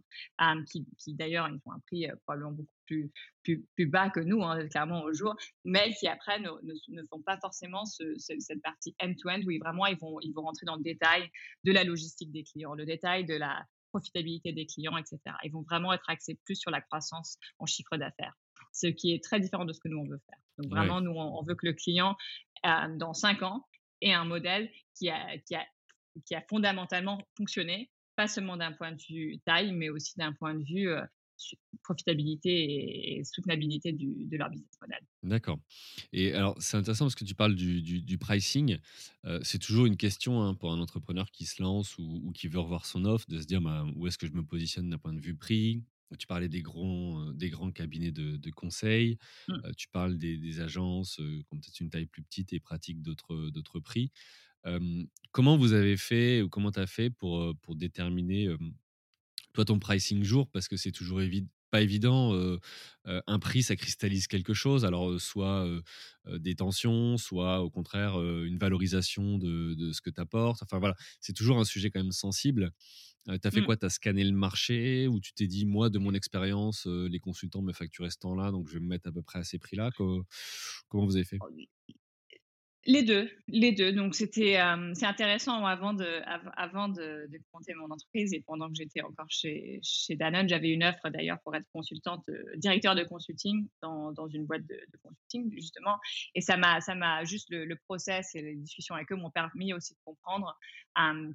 qui, d'ailleurs, ils font un prix probablement beaucoup plus, plus, bas que nous, hein, clairement, au jour, mais qui après ne, ne, font pas forcément cette partie end-to-end où ils, vraiment ils vont, ils vont rentrer dans le détail de la logistique des clients, le détail de la profitabilité des clients, etc. Ils vont vraiment être axés plus sur la croissance en chiffre d'affaires, ce qui est très différent de ce que nous, on veut faire. Donc, vraiment, nous, on, veut que le client, dans cinq ans, et un modèle qui a, qui a, qui a fondamentalement fonctionné, pas seulement d'un point de vue taille, mais aussi d'un point de vue euh, profitabilité et, soutenabilité de leur business model. D'accord. Et alors, c'est intéressant parce que tu parles du, du, pricing. Euh, c'est toujours une question hein, pour un entrepreneur qui se lance ou, qui veut revoir son offre, de se dire bah, où est-ce que je me positionne d'un point de vue prix, tu parlais des grands, des grands cabinets de, de conseil, mmh. tu parles des, agences qui ont peut-être une taille plus petite et pratiquent d'autres, d'autres prix. comment vous avez fait ou comment tu as fait pour, pour déterminer toi ton pricing jour? Parce que c'est toujours pas évident. un prix, ça cristallise quelque chose. Alors, soit des tensions, soit au contraire une valorisation de, de ce que tu apportes. Enfin voilà, c'est toujours un sujet quand même sensible. Euh, tu as fait mmh. quoi? Tu as scanné le marché ou tu t'es dit, moi, de mon expérience, euh, les consultants me facturaient ce temps-là, donc je vais me mettre à peu près à ces prix-là? Comment vous avez fait? Oh, les deux, les deux. Donc c'était c'est intéressant avant de avant de, de, monter mon entreprise et pendant que j'étais encore chez chez Danone, j'avais une offre d'ailleurs pour être consultante, euh, directeur de consulting dans, dans une boîte de, consulting justement. Et ça m'a ça m'a juste le, process et les discussions avec eux m'ont permis aussi de comprendre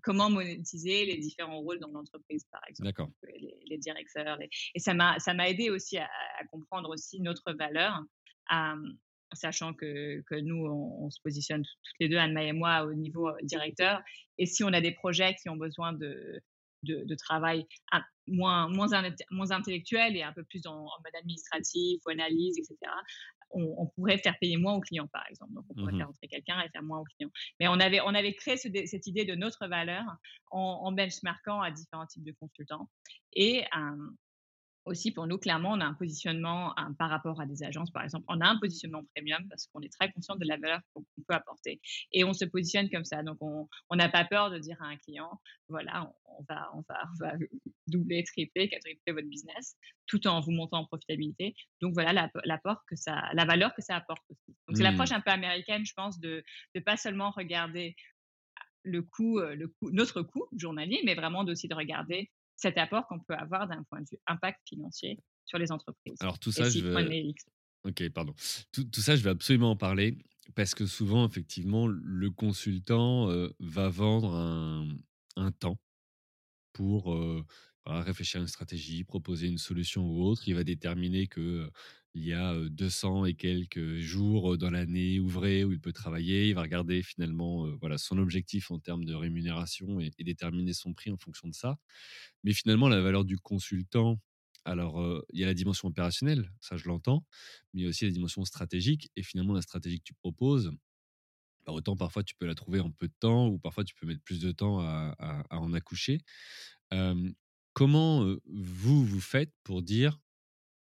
comment monétiser les différents rôles dans l'entreprise par exemple. Les, les, directeurs. et ça m'a ça m'a aidé aussi à, comprendre aussi notre valeur sachant que, que nous, on, se positionne toutes les deux, Anne-Marie et moi, au niveau euh, directeur. Et si on a des projets qui ont besoin de, de, travail moins, moins, moins intellectuel et un peu plus en, mode administratif ou analyse, etc., on, pourrait faire payer moins aux clients, par exemple. Donc, on pourrait mmh faire rentrer quelqu'un et faire moins aux clients. Mais on avait, on avait créé cette idée de notre valeur en, en benchmarkant à différents types de consultants. Et, euh, aussi pour nous, clairement, on a un positionnement par rapport à des agences, par exemple. On a un positionnement premium parce qu'on est très conscient de la valeur qu'on peut apporter. Et on se positionne comme ça. Donc, on n'a pas peur de dire à un client, voilà, on, va, on, va, on va doubler, tripler, quadrupler votre business tout en vous montant en profitabilité. Donc, voilà l'apport que ça, la valeur que ça apporte aussi. Donc, c'est l'approche mmh. un peu américaine, je pense, de ne pas seulement regarder le coût, le coût, notre coût journalier, mais vraiment aussi de regarder cet apport qu'on peut avoir d'un point de vue impact financier sur les entreprises. Alors tout ça, je veux... Ok, pardon. Tout, ça, je vais absolument en parler parce que souvent, effectivement, le consultant euh, va vendre un, temps pour euh, réfléchir à une stratégie, proposer une solution ou autre. Il va déterminer que il y a 200 et quelques jours dans l'année ouvrée où il peut travailler. Il va regarder finalement voilà, son objectif en termes de rémunération et, déterminer son prix en fonction de ça. Mais finalement, la valeur du consultant, alors il y a la dimension opérationnelle, ça je l'entends, mais il y a aussi la dimension stratégique. Et finalement, la stratégie que tu proposes, bah, autant parfois tu peux la trouver en peu de temps ou parfois tu peux mettre plus de temps à, en accoucher. comment vous, vous faites pour dire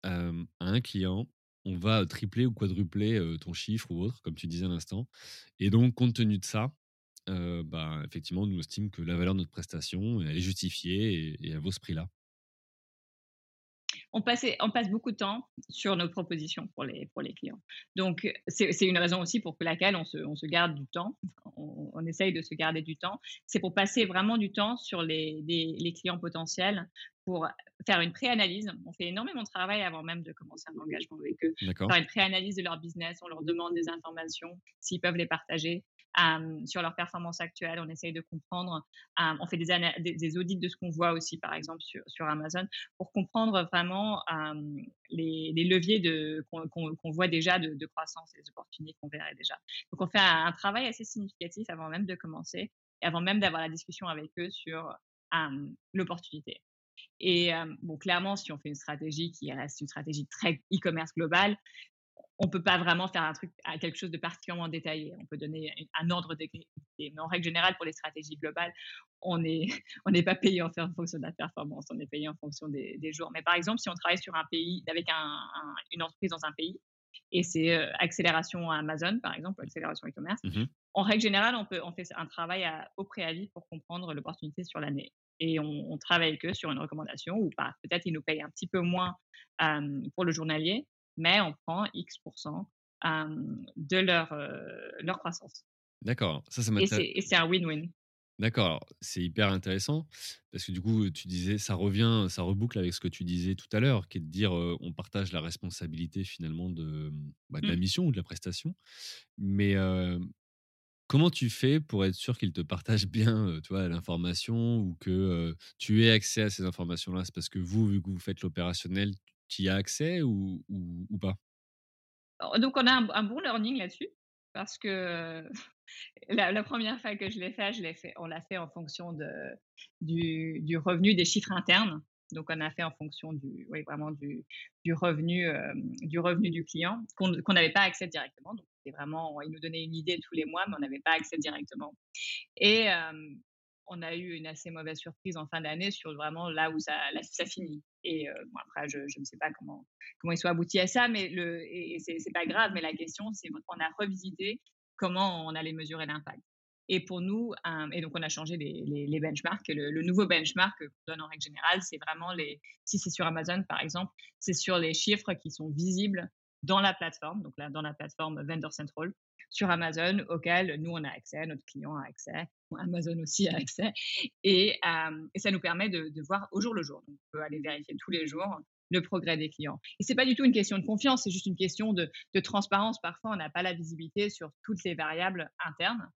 à un client, on va tripler ou quadrupler ton chiffre ou autre, comme tu disais à l'instant. Et donc, compte tenu de ça, bah, effectivement, nous estime que la valeur de notre prestation est justifiée et, elle vaut ce prix-là on, passe beaucoup de temps sur nos propositions pour les, clients. Donc, c'est une raison aussi pour laquelle on se, garde du temps, on, essaye de se garder du temps. C'est pour passer vraiment du temps sur les, clients potentiels pour faire une préanalyse. On fait énormément de travail avant même de commencer un engagement avec eux. Faire une préanalyse de leur business, on leur demande des informations, s'ils peuvent les partager. sur leur performance actuelle. On essaye de comprendre, on fait des, des, audits de ce qu'on voit aussi, par exemple, sur, sur Amazon, pour comprendre vraiment les, les, leviers qu'on voit déjà de, croissance et les opportunités qu'on verrait déjà. Donc, on fait un, travail assez significatif avant même de commencer et avant même d'avoir la discussion avec eux sur l'opportunité. Et bon, clairement, si on fait une stratégie qui reste une stratégie très e-commerce globale, on peut pas vraiment faire un truc à quelque chose de particulièrement détaillé. On peut donner un ordre de mais en règle générale, pour les stratégies globales, on n'est on n'est pas payé en, fonction de la performance, on est payé en fonction des, jours. Mais par exemple, si on travaille sur un pays avec une entreprise dans un pays et c'est accélération Amazon, par exemple, accélération e-commerce, mmh en règle générale, on peut on fait un travail au préavis pour comprendre l'opportunité sur l'année et on, travaille avec eux sur une recommandation ou pas. Peut-être ils nous payent un petit peu moins pour le journalier, mais on prend X% de leur, leur croissance. D'accord. Ça, ça et c'est un win-win. D'accord, c'est hyper intéressant parce que du coup, tu disais, ça revient, ça reboucle avec ce que tu disais tout à l'heure, qui est de dire, on partage la responsabilité finalement de, bah, de la mmh. mission ou de la prestation. Mais Comment tu fais pour être sûr qu'ils te partagent bien, l'information ou que, tu aies accès à ces informations-là? C'est parce que vous, vu que vous faites l'opérationnel, tu y as accès ou pas? donc on a un bon learning là-dessus parce que, la première fois que je l'ai fait, je l'ai fait on l'a fait en fonction de du revenu des chiffres internes. Donc, on a fait en fonction du, oui, vraiment du, du revenu, euh, du revenu du client qu'on n'avait pas accès directement. Donc, c'était vraiment, il nous donnait une idée tous les mois, mais on n'avait pas accès directement. Et euh, on a eu une assez mauvaise surprise en fin d'année sur vraiment là où ça, ça finit. Et euh, après, je, je, ne sais pas comment, comment ils sont aboutis à ça, mais le, et, et c'est pas grave. Mais la question, c'est qu'on a revisité comment on allait mesurer l'impact. Et pour nous, et donc on a changé les, benchmarks. Le, nouveau benchmark qu'on donne en règle générale, c'est vraiment les, si c'est sur Amazon par exemple, c'est sur les chiffres qui sont visibles dans la plateforme, donc là, dans la plateforme Vendor Central sur Amazon, auquel nous on a accès, notre client a accès, Amazon aussi a accès, et, et ça nous permet de, voir au jour le jour. Donc, on peut aller vérifier tous les jours le progrès des clients. Et c'est pas du tout une question de confiance, c'est juste une question de transparence. Parfois, on n'a pas la visibilité sur toutes les variables internes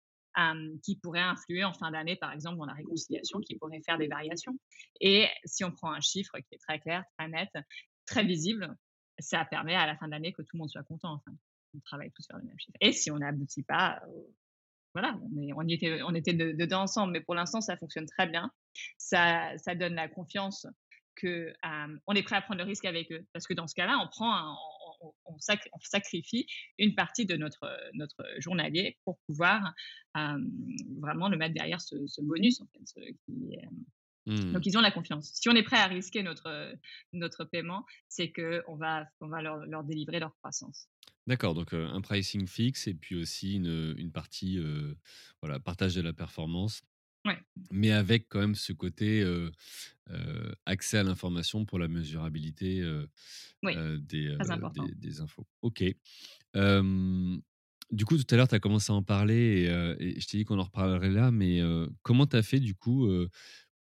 qui pourraient influer en fin d'année, par exemple, dans la réconciliation, qui pourraient faire des variations. Et si on prend un chiffre qui est très clair, très net, très visible, ça permet à la fin d'année que tout le monde soit content. Enfin, on travaille tous sur le même chiffre. Et si on n'aboutit pas, euh, voilà, on, on, y était, on était dedans ensemble. Mais pour l'instant, ça fonctionne très bien. Ça, ça donne la confiance que on est prêt à prendre le risque avec eux. Parce que dans ce cas-là, on prend un, on, sacrifie une partie de notre, notre journalier pour pouvoir vraiment le mettre derrière ce, bonus. En fait, mmh. Donc, ils ont la confiance. Si on est prêt à risquer notre, notre paiement, c'est qu'on va, on va leur, leur, délivrer leur croissance. D'accord, donc un pricing fixe et puis aussi une, une partie, voilà, partage de la performance. Mais avec quand même ce côté accès à l'information pour la mesurabilité des, des, infos. Ok. du coup, tout à l'heure, tu as commencé à en parler et, je t'ai dit qu'on en reparlerait là, mais comment tu as fait du coup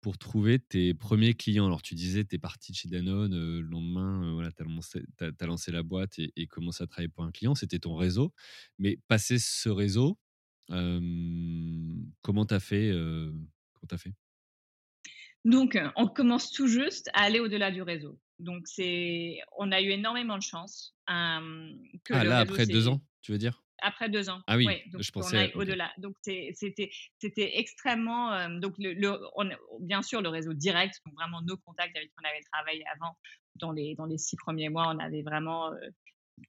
pour trouver tes premiers clients? Alors, tu disais, tu es parti de chez Danone, le lendemain, voilà, tu as, lancé la boîte et, et commencé à travailler pour un client, c'était ton réseau. Mais passer ce réseau, comment tu as fait, comment fait? Donc, on commence tout juste à aller au-delà du réseau. Donc, c'est, on a eu énormément de chance. que ah, là, après deux ans, tu veux dire? après deux ans. Ah oui, donc je pensais. au-delà. Donc c'était c'était extrêmement. donc le, bien sûr le réseau direct, donc vraiment nos contacts avec qui on avait travaillé avant dans les dans les six premiers mois, on avait vraiment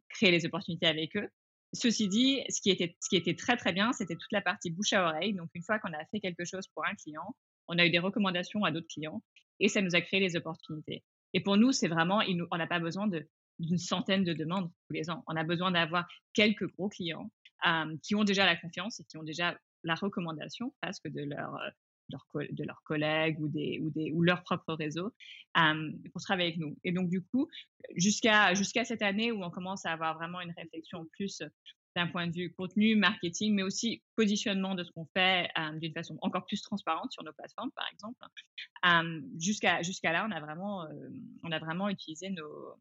créé les opportunités avec eux. Ceci dit, ce qui était très très bien, c'était toute la partie bouche à oreille. Donc une fois qu'on a fait quelque chose pour un client, on a eu des recommandations à d'autres clients et ça nous a créé les opportunités. Et pour nous, c'est vraiment, on n'a pas besoin d'une centaine de demandes tous les ans. On a besoin d'avoir quelques gros clients qui ont déjà la confiance et qui ont déjà la recommandation presque de leur, de leurs collègues ou, des, ou, des, ou leur propre réseau pour travailler avec nous. Et donc, du coup, jusqu'à jusqu'à cette année où on commence à avoir vraiment une réflexion plus d'un point de vue contenu, marketing, mais aussi positionnement de ce qu'on fait euh, d'une façon encore plus transparente sur nos plateformes, par exemple. Euh, jusqu'à jusqu'à là, on a vraiment euh, on a vraiment utilisé nos,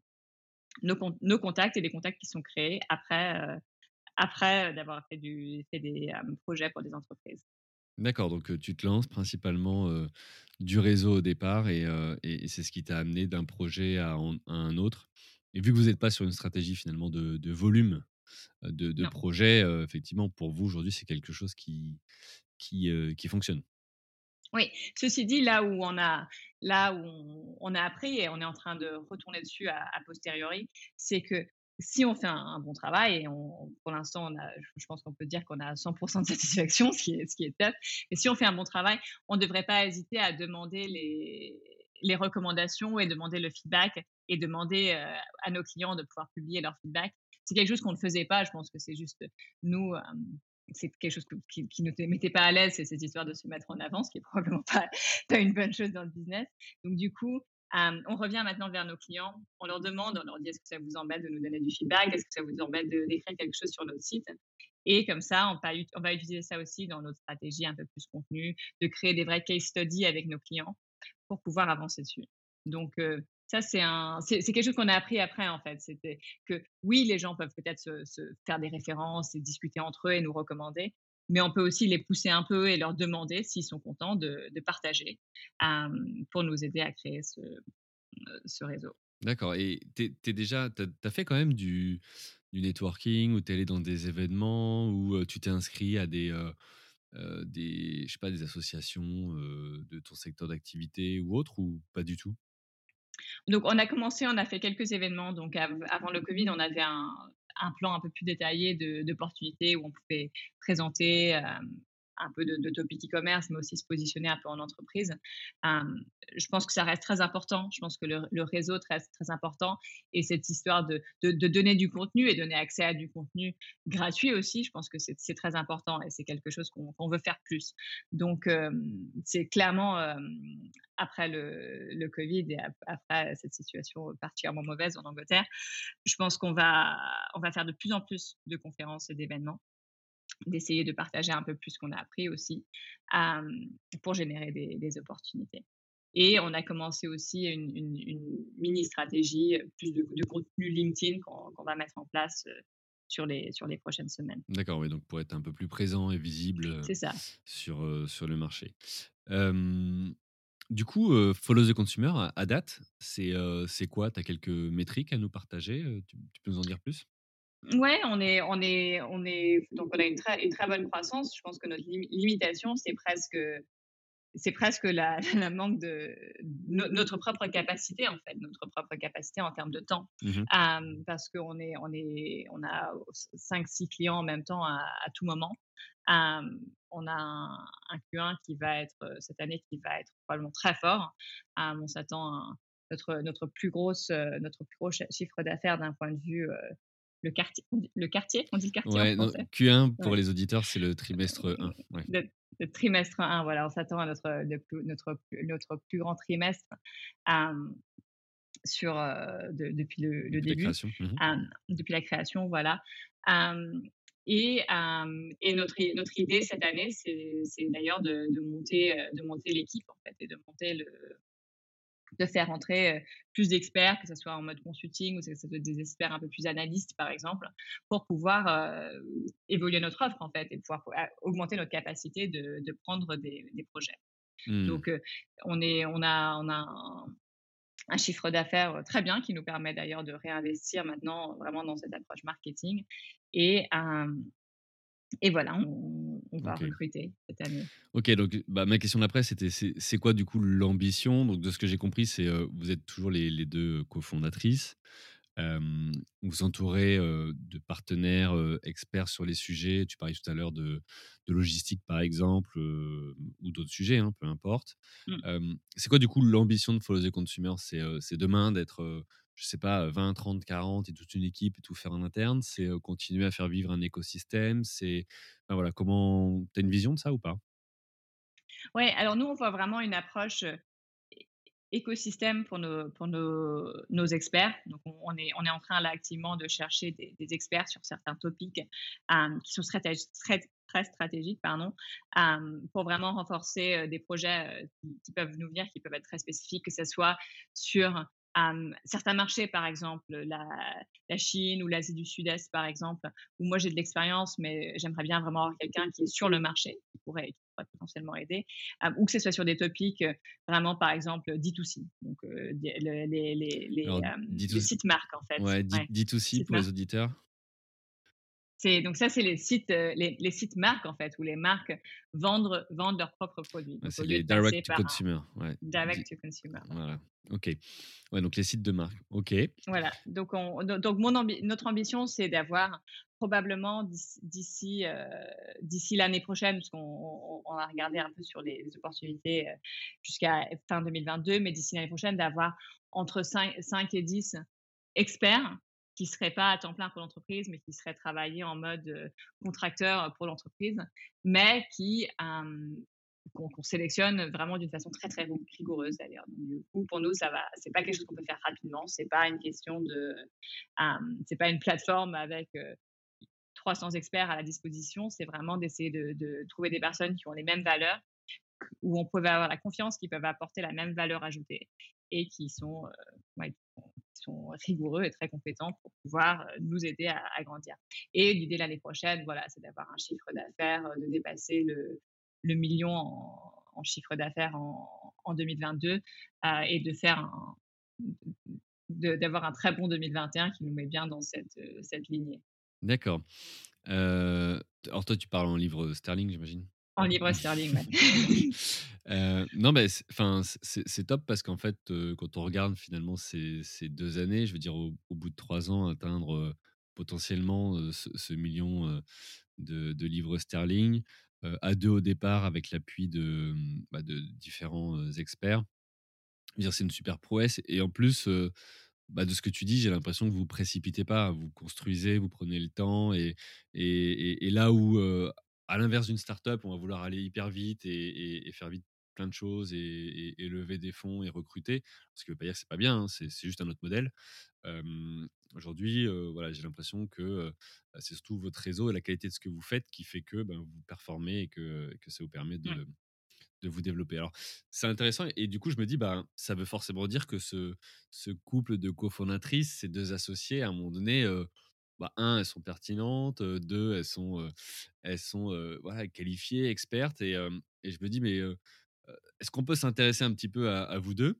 nos, nos contacts et les contacts qui sont créés après après d'avoir fait, du, fait des projets pour des entreprises. D'accord, donc tu te lances principalement du réseau au départ et, et c'est ce qui t'a amené d'un projet à, un autre. Et vu que vous n'êtes pas sur une stratégie finalement de, de volume de, de projet, effectivement, pour vous aujourd'hui, c'est quelque chose qui, qui, qui fonctionne. Oui, ceci dit, là où on a, là où on, a appris et on est en train de retourner dessus à, posteriori, c'est que si on fait un, bon travail, et on, pour l'instant, je pense qu'on peut dire qu'on a 100% de satisfaction, ce qui est, ce qui est top, et si on fait un bon travail, on ne devrait pas hésiter à demander les, les recommandations et demander le feedback et demander euh, à nos clients de pouvoir publier leur feedback. C'est quelque chose qu'on ne faisait pas, je pense que c'est juste nous, euh, c'est quelque chose qui, qui, ne te mettait pas à l'aise, c'est cette histoire de se mettre en avant, ce qui est probablement pas, pas une bonne chose dans le business. Donc du coup, on revient maintenant vers nos clients, on leur demande, on leur dit est-ce que ça vous embête de nous donner du feedback, est-ce que ça vous embête d'écrire quelque chose sur notre site? Et comme ça, on va, utiliser ça aussi dans notre stratégie un peu plus contenu, de créer des vrais case studies avec nos clients pour pouvoir avancer dessus. Donc, ça, c'est, quelque chose qu'on a appris après, en fait. C'était que oui, les gens peuvent peut-être se, faire des références et discuter entre eux et nous recommander, mais on peut aussi les pousser un peu et leur demander s'ils sont contents de, partager pour nous aider à créer ce, ce réseau. D'accord. Et tu déjà, tu as, fait quand même du, du networking ou tu es allé dans des événements où tu t'es inscrit à des, des, je sais pas, des associations de ton secteur d'activité ou autre ou pas du tout? Donc, on a commencé, on a fait quelques événements. Donc, avant le Covid, on avait un, plan un peu plus détaillé d'opportunités où on pouvait présenter un peu de, topic e-commerce, mais aussi se positionner un peu en entreprise. je pense que ça reste très important. Je pense que le, réseau reste très important. Et cette histoire de, donner du contenu et donner accès à du contenu gratuit aussi, je pense que c'est très important et c'est quelque chose qu'on veut faire plus. Donc, c'est clairement après le, le, Covid et après cette situation particulièrement mauvaise en Angleterre, je pense qu'on va, on va faire de plus en plus de conférences et d'événements d'essayer de partager un peu plus ce qu'on a appris aussi pour générer des, opportunités. Et on a commencé aussi une, mini stratégie, plus de, contenu LinkedIn qu'on va mettre en place sur les, sur les prochaines semaines. D'accord, oui, donc pour être un peu plus présent et visible ça. Sur, sur le marché. du coup, Follow the Consumer, à, date, c'est c'est quoi? Tu as quelques métriques à nous partager tu, peux nous en dire plus? Ouais, on est, on est, on est, donc on a une très, une très bonne croissance. Je pense que notre limitation, c'est presque, c'est presque la, la, manque de notre propre capacité en fait, notre propre capacité en termes de temps, mmh parce qu'on est, on est, on a 5-6 clients en même temps à, tout moment. on a un, Q1 qui va être cette année qui va être probablement très fort. on s'attend à notre, notre plus grosse, notre plus gros chiffre d'affaires d'un point de vue le quartier, le quartier, on dit le quartier en français? Q1 pour les auditeurs, c'est le trimestre 1. Le, trimestre 1, voilà, on s'attend à notre, notre, notre plus grand trimestre sur, depuis le, depuis début, la création. Mmh depuis la création, voilà. et, et notre, notre idée cette année, c'est d'ailleurs de, de, monter, de monter l'équipe en fait, et de monter le, de faire entrer plus d'experts, que ce soit en mode consulting ou que ce soit des experts un peu plus analystes, par exemple, pour pouvoir évoluer notre offre, en fait, et pouvoir augmenter notre capacité de, prendre des, projets. Mmh. Donc, on, est, on a, on a un, chiffre d'affaires très bien qui nous permet d'ailleurs de réinvestir maintenant vraiment dans cette approche marketing. Et, et voilà, on, va recruter cette année. Ok, donc bah, ma question d'après, c'était c'est quoi du coup l'ambition? Donc de ce que j'ai compris, c'est vous êtes toujours les, les deux cofondatrices. vous entourez de partenaires experts sur les sujets. Tu parlais tout à l'heure de, de, logistique, par exemple, ou d'autres sujets, hein, peu importe. Mmh. c'est quoi, du coup, l'ambition de Follow the Consumer? C'est demain d'être je sais pas, 20, 30, 40 et toute une équipe et tout faire en interne C'est continuer à faire vivre un écosystème C'est voilà, comment tu as une vision de ça ou pas? Oui, alors nous, on voit vraiment une approche écosystème pour nos, pour nos, nos experts. Donc, on, est, on est en train là activement de chercher des, experts sur certains topics qui sont très, très stratégiques pardon, pour vraiment renforcer des projets qui, qui, peuvent nous venir, qui peuvent être très spécifiques, que ce soit sur certains marchés, par exemple, la, la Chine ou l'Asie du Sud-Est, par exemple, où moi j'ai de l'expérience, mais j'aimerais bien vraiment avoir quelqu'un qui est sur le marché, qui pourrait, potentiellement aider, ou que ce soit sur des topics vraiment, par exemple, D2C, donc les, les, les, les, sites marques, en fait. Ouais, D2C pour les auditeurs c'est donc ça, c'est les sites, les, les, sites marques en fait, où les marques vendent, vendent leurs propres produits. c'est les direct to consumer. Ouais. Direct to consumer. Voilà. Ok. Ouais, donc les sites de marque. Ok. Voilà. Donc, on, donc mon notre ambition, c'est d'avoir probablement d'ici d'ici l'année prochaine, parce qu'on on, va regarder un peu sur les, opportunités jusqu'à fin 2022, mais d'ici l'année prochaine, d'avoir entre 5, 5 et 10 experts qui ne seraient pas à temps plein pour l'entreprise, mais qui seraient travaillés en mode contracteur pour l'entreprise, mais qui qu'on sélectionne vraiment d'une façon très très rigoureuse. Du coup, pour nous, ça va. C'est pas quelque chose qu'on peut faire rapidement. C'est pas une question de. c'est pas une plateforme avec 300 experts à la disposition. C'est vraiment d'essayer de, trouver des personnes qui ont les mêmes valeurs, où on peut avoir la confiance, qui peuvent apporter la même valeur ajoutée et qui sont, sont rigoureux et très compétents pour pouvoir euh, nous aider à, grandir. Et l'idée l'année prochaine, voilà, c'est d'avoir un chiffre d'affaires, euh, de dépasser le, le million en, chiffre d'affaires en, en, 2022 euh, et de d'avoir un très bon 2021 qui nous met bien dans cette, cette lignée. D'accord. alors toi, tu parles en livre sterling, j'imagine? En livre sterling, euh, non, mais c'est top parce qu'en fait, euh, quand on regarde finalement ces, deux années, je veux dire, au, bout de trois ans, atteindre euh, potentiellement ce, million de, livres sterling, à deux au départ avec l'appui de, bah, de différents experts. C'est une super prouesse. Et en plus, bah, de ce que tu dis, j'ai l'impression que vous ne précipitez pas, vous construisez, vous prenez le temps. Et là où à l'inverse d'une startup, on va vouloir aller hyper vite et, faire vite plein de choses et, lever des fonds et recruter. Ce qui ne veut pas dire que c'est pas bien, hein, c'est juste un autre modèle. Aujourd'hui, voilà, j'ai l'impression que bah, c'est surtout votre réseau et la qualité de ce que vous faites qui fait que ben, vous performez et que, que ça vous permet de, de vous développer. Alors, c'est intéressant et du coup, je me dis, bah, ça veut forcément dire que ce, ce couple de cofondatrices, ces deux associés, à un moment donné, bah, un, elles sont pertinentes, deux, elles sont, elles sont qualifiées, expertes. Et, je me dis, mais est-ce qu'on peut s'intéresser un petit peu à, vous deux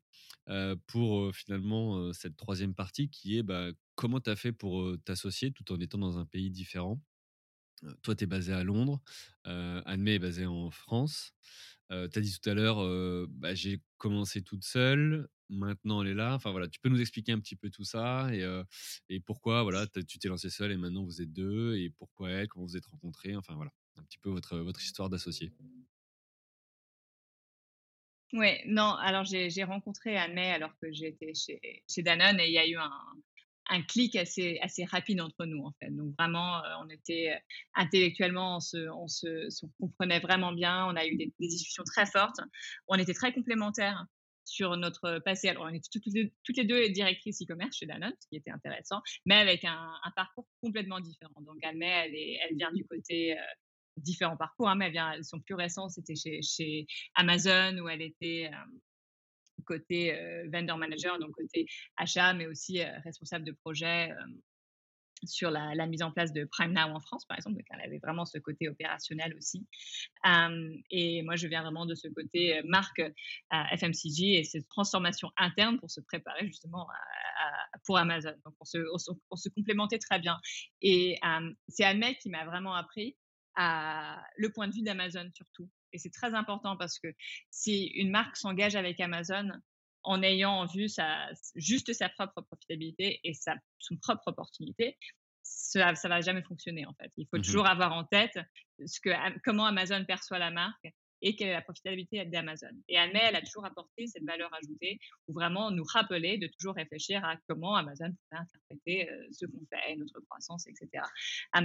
pour finalement cette troisième partie qui est bah, comment tu as fait pour t'associer tout en étant dans un pays différent? Toi, tu es basé à Londres, Anne-May est basée en France. Tu as dit tout à l'heure, bah, j'ai commencé toute seule, maintenant elle est là. Enfin voilà, tu peux nous expliquer un petit peu tout ça et, pourquoi voilà, tu t'es lancé seul et maintenant vous êtes deux et pourquoi elle, comment vous êtes rencontrés. Enfin voilà, un petit peu votre, votre histoire d'associé. Oui, non, alors j'ai rencontré Anne alors que j'étais chez, chez Danone et il y a eu un, un clic assez, assez rapide entre nous, en fait. Donc, vraiment, on était intellectuellement, on se, on se, comprenait vraiment bien. On a eu des, discussions très fortes. On était très complémentaires sur notre passé. Alors, on est toutes les, deux directrices e-commerce chez Danone, ce qui était intéressant, mais avec un, parcours complètement différent. Donc, elle, elle, elle vient du côté euh, différents parcours, hein, mais elle vient, son plus récent, c'était chez, chez, Amazon, où elle était euh, côté euh, vendor manager, donc côté achat, mais aussi responsable de projet sur la, mise en place de Prime Now en France, par exemple. Donc, elle avait vraiment ce côté opérationnel aussi. et moi, je viens vraiment de ce côté marque FMCG et cette transformation interne pour se préparer justement pour Amazon. Donc, on se, on, complémentait très bien. Et c'est Anne qui m'a vraiment appris le point de vue d'Amazon surtout. Et c'est très important parce que si une marque s'engage avec Amazon, en ayant en vue sa, juste sa propre profitabilité et sa, son propre opportunité, ça ne va jamais fonctionner en fait. Il faut mmh toujours avoir en tête ce que, comment Amazon perçoit la marque et quelle est la profitabilité d'Amazon. Et Anne, elle a toujours apporté cette valeur ajoutée ou vraiment nous rappeler de toujours réfléchir à comment Amazon peut interpréter euh, ce qu'on fait, notre croissance, etc.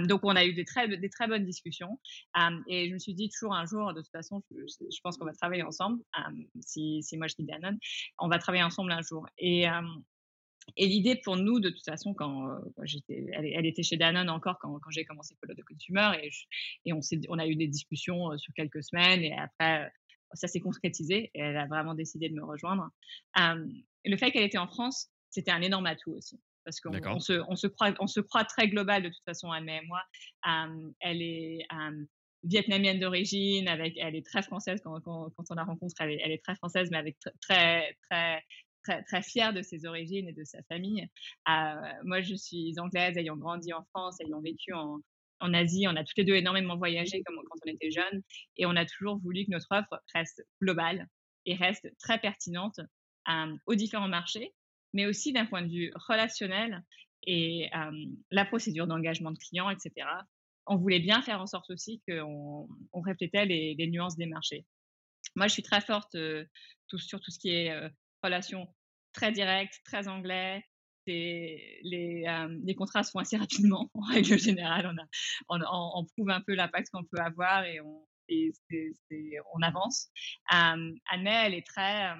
donc, on a eu des très, bonnes discussions et je me suis dit toujours un jour, de toute façon, je, pense qu'on va travailler ensemble. si, moi je dis Danone, on va travailler ensemble un jour. Et l'idée pour nous, de toute façon, quand, euh, j'étais, elle, était chez Danone encore quand, quand j'ai commencé Follow the Consumer, et, et on, on a eu des discussions euh, sur quelques semaines, et après, euh, ça s'est concrétisé, et elle a vraiment décidé de me rejoindre. le fait qu'elle était en France, c'était un énorme atout aussi parce qu'on on se, on se, croit, on se croit très global de toute façon, Anne et moi. elle est vietnamienne d'origine, avec, elle est très française quand, quand, on la rencontre, elle est, elle est, très française, mais avec très, très, très, très fière de ses origines et de sa famille. moi, je suis anglaise, ayant grandi en France, ayant vécu en, en Asie, on a toutes les deux énormément voyagé quand on était jeunes, et on a toujours voulu que notre offre reste globale et reste très pertinente aux différents marchés, mais aussi d'un point de vue relationnel et la procédure d'engagement de clients, etc. On voulait bien faire en sorte aussi qu'on on reflétait les, nuances des marchés. Moi, je suis très forte sur tout ce qui est relations très directes, très anglais. Les, les, contrats se font assez rapidement, en règle générale. On, a, on, prouve un peu l'impact qu'on peut avoir et on, avance. Euh, elle est très,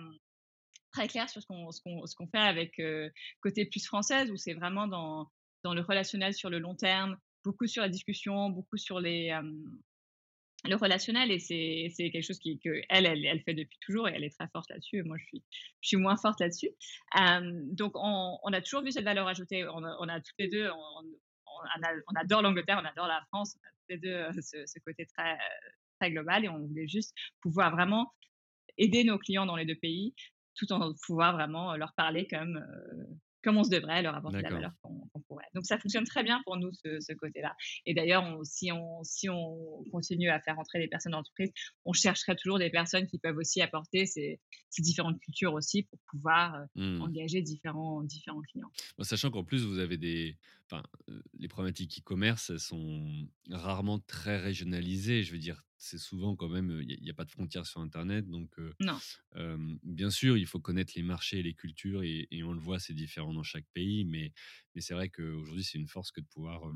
très clair sur ce qu'on ce qu'on fait avec euh, côté plus française où c'est vraiment dans dans le relationnel sur le long terme, beaucoup sur la discussion, beaucoup sur les euh, le relationnel et c'est quelque chose qui que elle, elle, elle fait depuis toujours et elle est très forte là-dessus et moi je suis je suis moins forte là-dessus. Euh, donc on, on, a toujours vu cette valeur ajoutée on on a toutes les deux on, on, adore l'Angleterre on adore la France on a toutes les deux ce, ce côté très très global et on voulait juste pouvoir vraiment aider nos clients dans les deux pays tout en pouvoir vraiment leur parler comme, comme on se devrait, leur apporter la valeur qu'on pourrait. Donc ça fonctionne très bien pour nous, ce, côté-là. Et d'ailleurs, si, on, si on continue à faire entrer des personnes dans l'entreprise, on chercherait toujours des personnes qui peuvent aussi apporter ces, ces différentes cultures aussi pour pouvoir mmh. engager différents, différents clients. sachant qu'en plus, vous avez des... Enfin, les problématiques e-commerce sont rarement très régionalisées. Je veux dire, c'est souvent quand même, il n'y a, pas de frontières sur Internet. Donc, non. bien sûr, il faut connaître les marchés et les cultures, et, on le voit, c'est différent dans chaque pays. Mais, mais c'est vrai qu'aujourd'hui, c'est une force que de pouvoir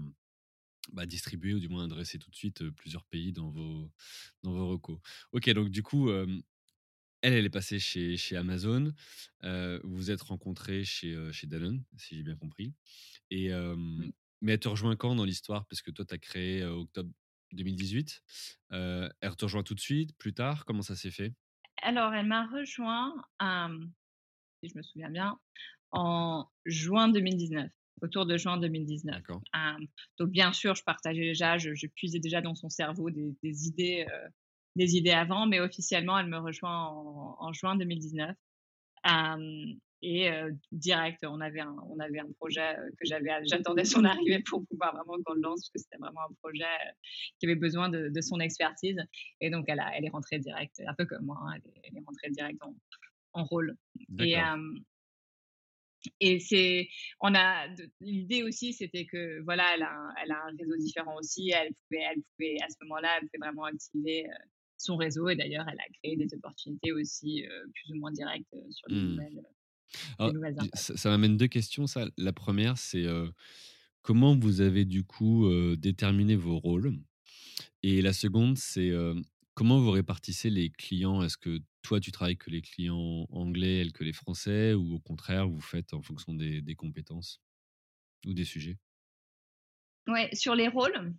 bah, distribuer ou du moins adresser tout de suite plusieurs pays dans vos, dans vos recos. Ok, donc du coup, elle, elle est passée chez, chez Amazon. vous vous êtes rencontrés chez, chez Danone, si j'ai bien compris. Et, Mais elle te rejoint quand dans l'histoire? Parce que toi, tu as créé octobre 2018. elle te rejoint tout de suite, plus tard Comment ça s'est fait? Alors, elle m'a rejoint, si je me souviens bien, en juin 2019 autour de juin 2019. donc bien sûr, je partageais déjà, je, puisais déjà dans son cerveau des, idées, des idées avant, mais officiellement, elle me rejoint en, en juin 2019. Et direct, on avait un, on avait un projet que j'avais, j'attendais son arrivée pour pouvoir vraiment qu'on le lance, parce que c'était vraiment un projet qui avait besoin de, son expertise. Et donc, elle, a, elle est rentrée direct, un peu comme moi, hein, elle, est, rentrée direct en, en rôle. Et, et c'est, on a, l'idée aussi, c'était que voilà, elle a, un, elle a un réseau différent aussi. Elle pouvait, elle pouvait à ce moment-là, elle pouvait vraiment activer son réseau. Et d'ailleurs, elle a créé des opportunités aussi plus ou moins directes sur les mmh. nouvelles ça, m'amène deux questions. Ça. La première, c'est comment vous avez du coup déterminé vos rôles? Et la seconde, c'est comment vous répartissez les clients? Est-ce que toi, tu travailles que les clients anglais, elle que les français, ou au contraire, vous faites en fonction des, des compétences ou des sujets? Oui, sur les rôles,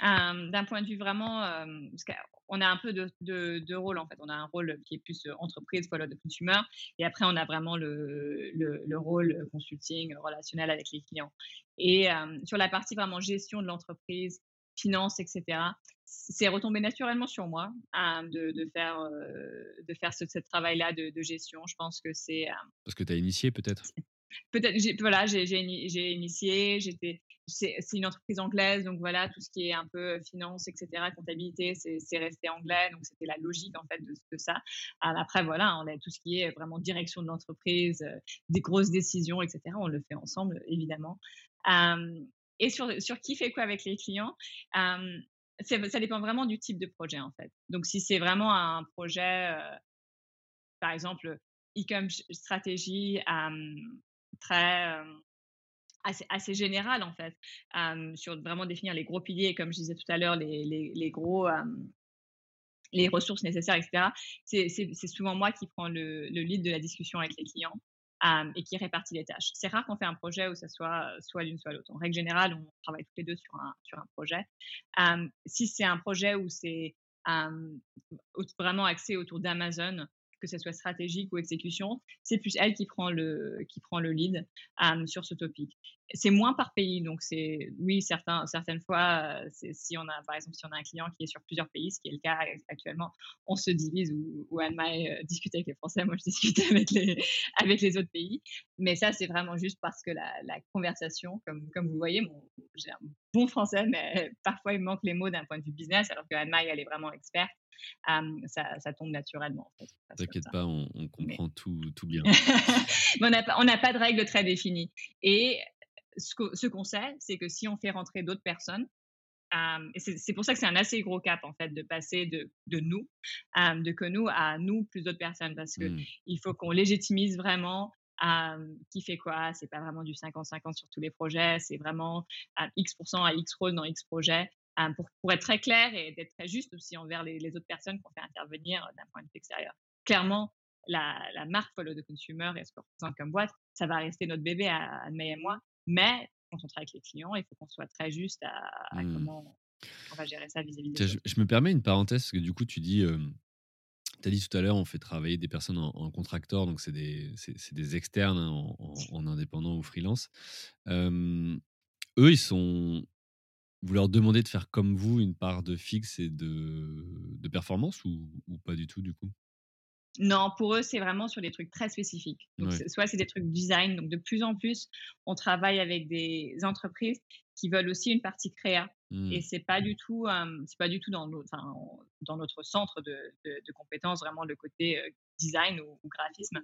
d'un point de vue vraiment, parce qu'on a un peu de, de, rôle en fait. On a un rôle qui est plus entreprise, follow de consumer, et après on a vraiment le, le, rôle consulting, relationnel avec les clients. Et sur la partie vraiment gestion de l'entreprise, finance, etc. C'est retombé naturellement sur moi de, de, faire, de faire ce, travail-là de, de, gestion. Je pense que c'est. Parce que tu as initié peut-être? Peut-être, voilà, j'ai initié, j'étais c'est une entreprise anglaise, donc voilà, tout ce qui est un peu finance, etc., comptabilité, c'est resté anglais, donc c'était la logique en fait de, ça. Après, voilà, on a tout ce qui est vraiment direction de l'entreprise, euh, des grosses décisions, etc., on le fait ensemble, évidemment. et sur, sur qui fait quoi avec les clients, ça dépend vraiment du type de projet en fait. Donc si c'est vraiment un projet, euh, par exemple, e-commerce stratégie très assez, assez général en fait, sur vraiment définir les gros piliers, comme je disais tout à l'heure, les, les, les, gros, les ressources nécessaires, etc. C'est souvent moi qui prends le, le, lead de la discussion avec les clients et qui répartit les tâches. C'est rare qu'on fait un projet où ça soit soit l'une soit l'autre. En règle générale, on travaille tous les deux sur un, sur un projet. si c'est un projet où c'est vraiment axé autour d'Amazon, que ce soit stratégique ou exécution, c'est plus elle qui prend le, lead sur ce topic. C'est moins par pays, donc c'est oui, certains, certaines fois, si on a par exemple si on a un client qui est sur plusieurs pays, ce qui est le cas actuellement, on se divise ou, ou Anne-Maë discute avec les Français, moi je discute avec les, avec les autres pays. Mais ça, c'est vraiment juste parce que la, la conversation, comme, comme vous voyez, j'ai un bon français, mais parfois il manque les mots d'un point de vue business, alors que Anne-Maë, elle est vraiment experte ça, ça, tombe naturellement. En fait, T'inquiète pas, on, comprend tout, tout bien. on n'a pas de règles très définies. Et ce qu'on sait, c'est que si on fait rentrer d'autres personnes, c'est pour ça que c'est un assez gros cap en fait de passer de, de nous, de que nous à nous plus d'autres personnes parce que mmh. il faut qu'on légitimise vraiment qui fait quoi. C'est pas vraiment du 50-50 sur tous les projets, c'est vraiment X% à X rôle dans X projets. Euh, pour, pour, être très clair et d'être très juste aussi envers les, les autres personnes qu'on fait intervenir d'un point de vue extérieur. Clairement, la, la, marque Follow the Consumer et ce qu'on représente comme boîte, ça va rester notre bébé à, à et moi, mais quand on travaille avec les clients, il faut qu'on soit très juste à, mmh. comment on va gérer ça vis-à-vis des je, je, me permets une parenthèse, parce que du coup, tu dis, euh, tu as dit tout à l'heure, on fait travailler des personnes en, en contracteur, donc c'est des, des, externes hein, en, en, en, indépendant ou freelance. Euh, eux, ils sont, vous leur demandez de faire comme vous une part de fixe et de, de performance ou, ou, pas du tout du coup? Non, pour eux, c'est vraiment sur des trucs très spécifiques. Donc, Soit c'est des trucs design. Donc, de plus en plus, on travaille avec des entreprises qui veulent aussi une partie créa. Mmh. Et c'est pas du tout, c'est pas du tout dans notre, dans notre centre de, de, compétences vraiment le côté design ou, graphisme.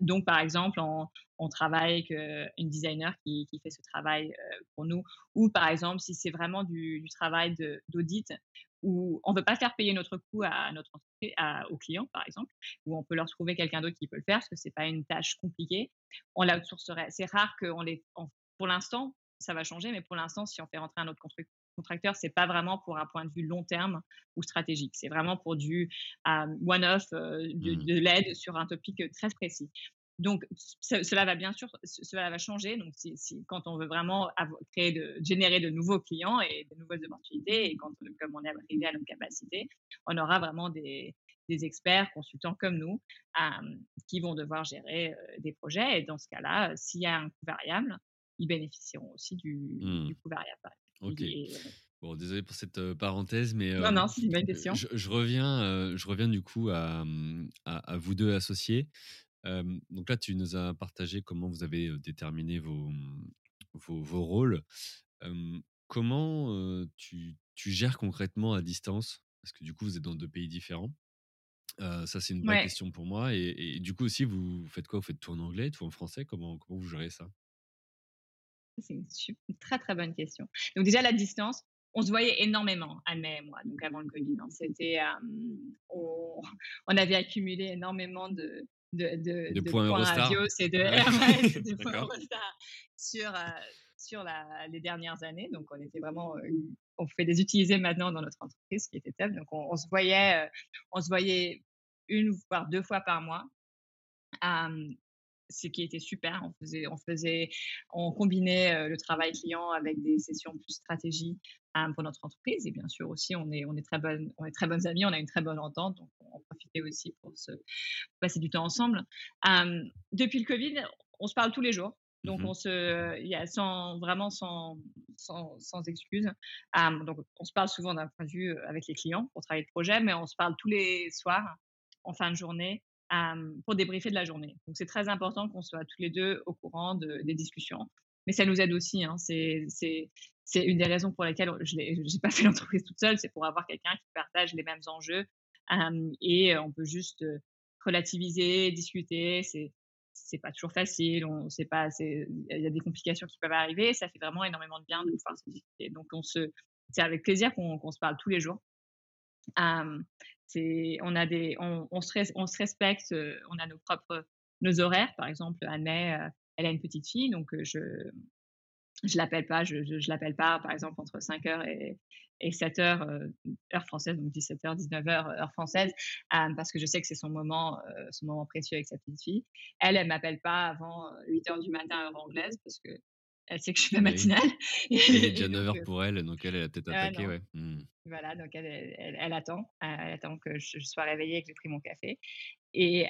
Donc, par exemple, on, on travaille avec une designer qui, qui, fait ce travail pour nous. Ou, par exemple, si c'est vraiment du, du travail d'audit où on ne veut pas faire payer notre coût à notre à, aux clients, par exemple, où on peut leur trouver quelqu'un d'autre qui peut le faire parce que c'est pas une tâche compliquée. On l'outsourcerait. C'est rare qu'on les, pour l'instant, ça va changer, mais pour l'instant, si on fait rentrer un autre contracteur, c'est pas vraiment pour un point de vue long terme ou stratégique. C'est vraiment pour du one-off, euh, de, mmh. de l'aide sur un topic très précis. Donc, cela va bien sûr, cela va changer. Donc, si, si, quand on veut vraiment créer de, générer de nouveaux clients et de nouvelles opportunités, et quand, comme on est arrivé à notre capacité, on aura vraiment des, des experts, consultants comme nous, qui vont devoir gérer euh, des projets. Et dans ce cas-là, s'il y a un coût variable, ils bénéficieront aussi du, mmh. du coût variable. Ok. Euh, bon, désolé pour cette euh, parenthèse, mais non, non, c'est une bonne question. Je, reviens, je reviens du coup à, à, à vous deux associés donc là, tu nous as partagé comment vous avez déterminé vos, vos, vos rôles. comment tu, tu, gères concrètement à distance? Parce que du coup, vous êtes dans deux pays différents. ça, c'est une bonne question pour moi. Et, du coup aussi, vous faites quoi? Vous faites tout en anglais, tout en français? Comment, comment vous gérez ça? C'est une, très très bonne question. Donc déjà, la distance, on se voyait énormément, Anne et moi, donc avant le Covid. Hein. C'était, on, on, avait accumulé énormément de, de, de, de, points Eurostar. et de, ouais. de points Eurostar sur, euh, sur la, les dernières années. Donc, on était vraiment, euh, on fait les utiliser maintenant dans notre entreprise, ce qui était top. Donc, on, on se voyait, euh, on se voyait une voire deux fois par mois. Ce qui était super. On faisait, on faisait, on combinait le travail client avec des sessions plus stratégie pour notre entreprise. Et bien sûr aussi, on est, on est très bonnes, on est très bonnes amies, on a une très bonne entente, donc on profitait aussi pour se passer du temps ensemble. depuis le Covid, on se parle tous les jours. Donc, mmh on se, il y a sans, vraiment sans, sans, sans excuses. donc, on se parle souvent d'un point de vue avec les clients pour travailler le projet, mais on se parle tous les soirs en fin de journée pour débriefer de la journée. Donc c'est très important qu'on soit tous les deux au courant de, des discussions. Mais ça nous aide aussi. Hein. C'est une des raisons pour lesquelles je n'ai pas fait l'entreprise toute seule. C'est pour avoir quelqu'un qui partage les mêmes enjeux et on peut juste relativiser, discuter. C'est c'est pas toujours facile. Il y a des complications qui peuvent arriver. Ça fait vraiment énormément de bien de pouvoir se discuter. Donc c'est avec plaisir qu'on se parle tous les jours on se, respecte, euh, on a nos propres, nos horaires. Par exemple, Année, euh, elle a une petite fille, donc euh, je, je l'appelle pas, je, je, l'appelle pas, par exemple, entre 5h et, et 7h, heure française, donc 17h, 19h, heure française, parce que je sais que c'est son moment, son moment précieux avec sa petite fille. Elle, elle m'appelle pas avant 8h du matin, heure anglaise, parce que elle sait que je suis pas matinale. Il est déjà 9h pour elle, donc elle, elle a peut-être attaqué, ouais. Mmh. Voilà, donc elle, elle, attend, elle attend que je, sois réveillée et que j'ai pris mon café. et,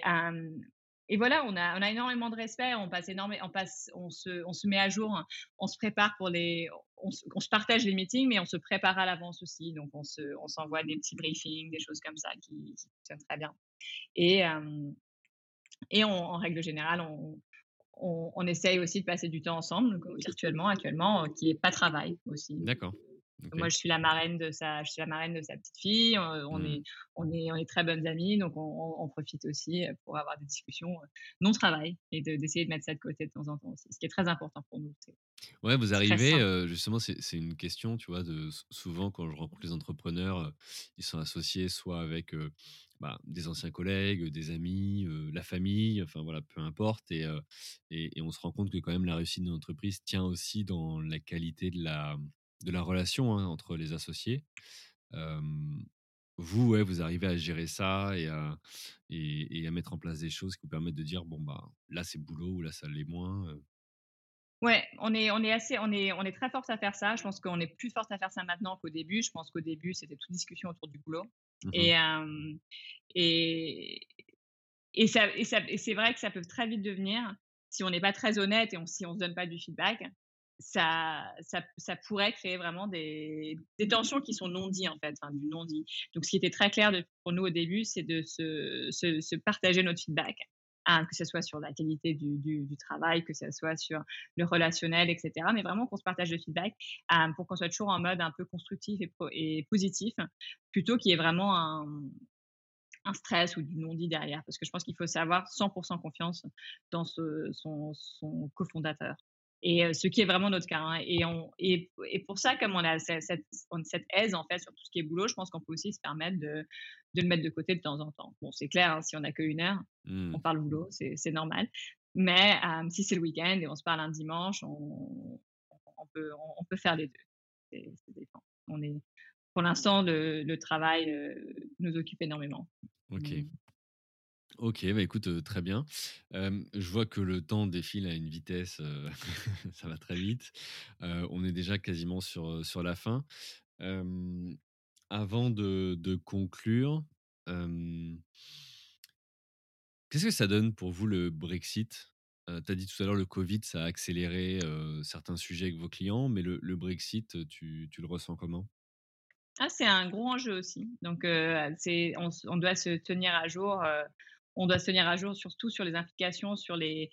et voilà, on a, on a énormément de respect, on passe énormément, on passe, on se, on se met à jour, on se prépare pour les, on se, on se partage les meetings, mais on se prépare à l'avance aussi. Donc on se, on s'envoie des petits briefings, des choses comme ça qui, qui fonctionnent très bien. Et, et en règle générale, on, on, on, essaye aussi de passer du temps ensemble, virtuellement actuellement, qui n'est pas travail aussi. D'accord. Moi, je suis la marraine de sa, je suis la marraine de sa petite fille. On, mmh. est, on est, on est très bonnes amies, donc on, on, profite aussi pour avoir des discussions non travail et d'essayer de, mettre ça de côté de temps en temps aussi, ce qui est très important pour nous. Ouais, vous arrivez, justement, c'est une question, tu vois, de souvent quand je rencontre les entrepreneurs, ils sont associés soit avec bah, des anciens collègues, des amis, la famille, enfin voilà, peu importe, et, et, et, on se rend compte que quand même la réussite d'une entreprise tient aussi dans la qualité de la de la relation hein, entre les associés. vous, ouais, vous arrivez à gérer ça et à, et, à mettre en place des choses qui vous permettent de dire bon bah là c'est boulot ou là ça l'est moins. Ouais, on est, on est assez, on est, on est très forte à faire ça. Je pense qu'on est plus forte à faire ça maintenant qu'au début. Je pense qu'au début c'était toute discussion autour du boulot. Mmh et, et, et, ça, et, ça, et c'est vrai que ça peut très vite devenir, si on n'est pas très honnête et on, si on se donne pas du feedback, ça, ça, pourrait créer vraiment des, des, tensions qui sont non dites en fait, du non dit. Donc ce qui était très clair pour nous au début, c'est de se, partager notre feedback, hein, que ce soit sur la qualité du, travail, que ce soit sur le relationnel, etc. Mais vraiment qu'on se partage le feedback euh, pour qu'on soit toujours en mode un peu constructif et, positif, plutôt qu'il y ait vraiment un, stress ou du non-dit derrière, parce que je pense qu'il faut savoir 100% confiance dans son, son cofondateur et ce qui est vraiment notre cas. Hein. Et, on, et, et, pour ça, comme on a cette, cette, aise en fait sur tout ce qui est boulot, je pense qu'on peut aussi se permettre de, de, le mettre de côté de temps en temps. Bon, c'est clair, hein, si on n'a qu'une heure, mmh. on parle boulot, c'est normal. Mais si c'est le week-end et on se parle un dimanche, on, on peut, on, peut faire les deux. On est, pour l'instant, le, le, travail nous occupe énormément. Ok. Mmh. Ok, bah écoute, très bien. je vois que le temps défile à une vitesse, ça va très vite. on est déjà quasiment sur, sur la fin. avant de, conclure, qu'est-ce que ça donne pour vous le Brexit? Tu as dit tout à l'heure le Covid, ça a accéléré certains sujets avec vos clients, mais le, le Brexit, tu, tu, le ressens comment? Ah, c'est un gros enjeu aussi. Donc, on, on, doit se tenir à jour on doit se tenir à jour surtout sur les implications sur les,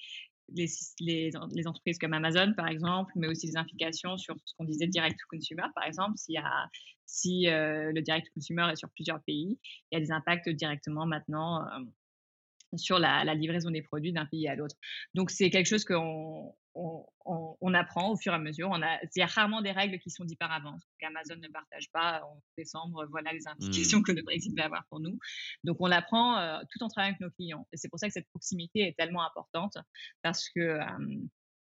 les, entreprises comme Amazon, par exemple, mais aussi les implications sur ce qu'on disait direct to consumer, par exemple. Si euh, le direct to consumer est sur plusieurs pays, il y a des impacts directement maintenant euh, sur la, la, livraison des produits d'un pays à l'autre. Donc, c'est quelque chose qu'on on, on, apprend au fur et à mesure. On a, il y a rarement des règles qui sont dites par avance. Amazon ne partage pas en décembre, voilà les implications mmh. que le Brexit va avoir pour nous. Donc on l'apprend euh, tout en travaillant avec nos clients. Et c'est pour ça que cette proximité est tellement importante parce que euh,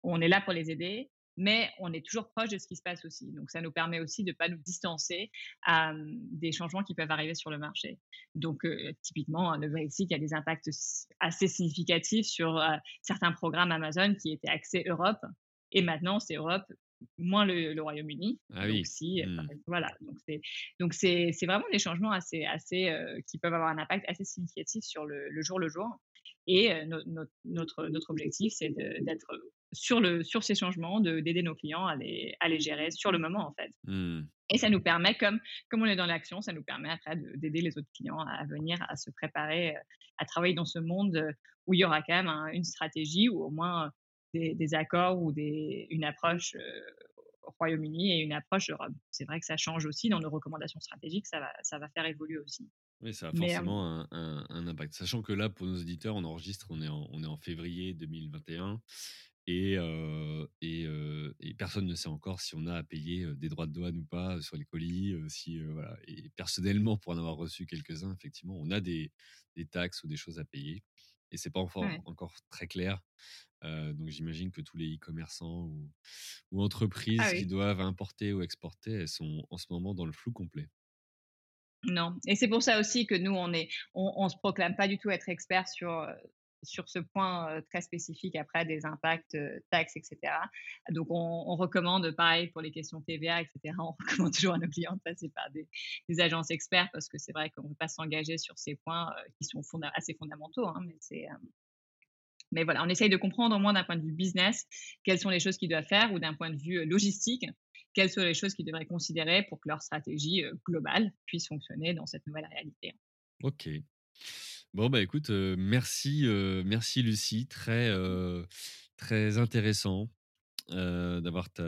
on est là pour les aider, mais on est toujours proche de ce qui se passe aussi. Donc, ça nous permet aussi de ne pas nous distancer à des changements qui peuvent arriver sur le marché. Donc, euh, typiquement, le Brexit a des impacts assez significatifs sur euh, certains programmes Amazon qui étaient axés Europe. Et maintenant, c'est Europe moins le, Royaume-Uni. Ah oui. si, euh, mmh. voilà. Donc c'est donc c'est vraiment des changements assez assez qui peuvent avoir un impact assez significatif sur le, le jour le jour. Et notre objectif, c'est d'être sur, le, sur ces changements, d'aider nos clients à les, à les gérer sur le moment, en fait. Mmh. Et ça nous permet, comme, comme on est dans l'action, ça nous permet après d'aider les autres clients à venir à se préparer, à travailler dans ce monde où il y aura quand même une stratégie ou au moins des, des accords ou des, une approche au Royaume-Uni et une approche Europe. C'est vrai que ça change aussi dans nos recommandations stratégiques, ça va, ça va faire évoluer aussi. Oui, ça a forcément un, un, impact. Sachant que là, pour nos auditeurs, on enregistre, on est en, on est en février 2021 et, et, et, personne ne sait encore si on a à payer des droits de douane ou pas sur les colis. si, voilà. Et personnellement, pour en avoir reçu quelques-uns, effectivement, on a des, des, taxes ou des choses à payer. Et c'est pas encore, encore très clair. donc j'imagine que tous les e-commerçants ou, ou, entreprises ah qui doivent importer ou exporter, elles sont en ce moment dans le flou complet. Non, et c'est pour ça aussi que nous, on est, on, on se proclame pas du tout être experts sur sur ce point très spécifique après des impacts taxes, etc. Donc, on, recommande, pareil pour les questions TVA, etc., on recommande toujours à nos clients de passer par des, agences experts parce que c'est vrai qu'on ne peut pas s'engager sur ces points qui sont assez fondamentaux. Hein, mais mais voilà, on essaye de comprendre au moins d'un point de vue business quelles sont les choses qu'ils doivent faire ou d'un point de vue logistique, quelles sont les choses qu'ils devraient considérer pour que leur stratégie globale puisse fonctionner dans cette nouvelle réalité. Ok. Bon, bah écoute, merci, merci Lucie, très, très intéressant d'avoir ta,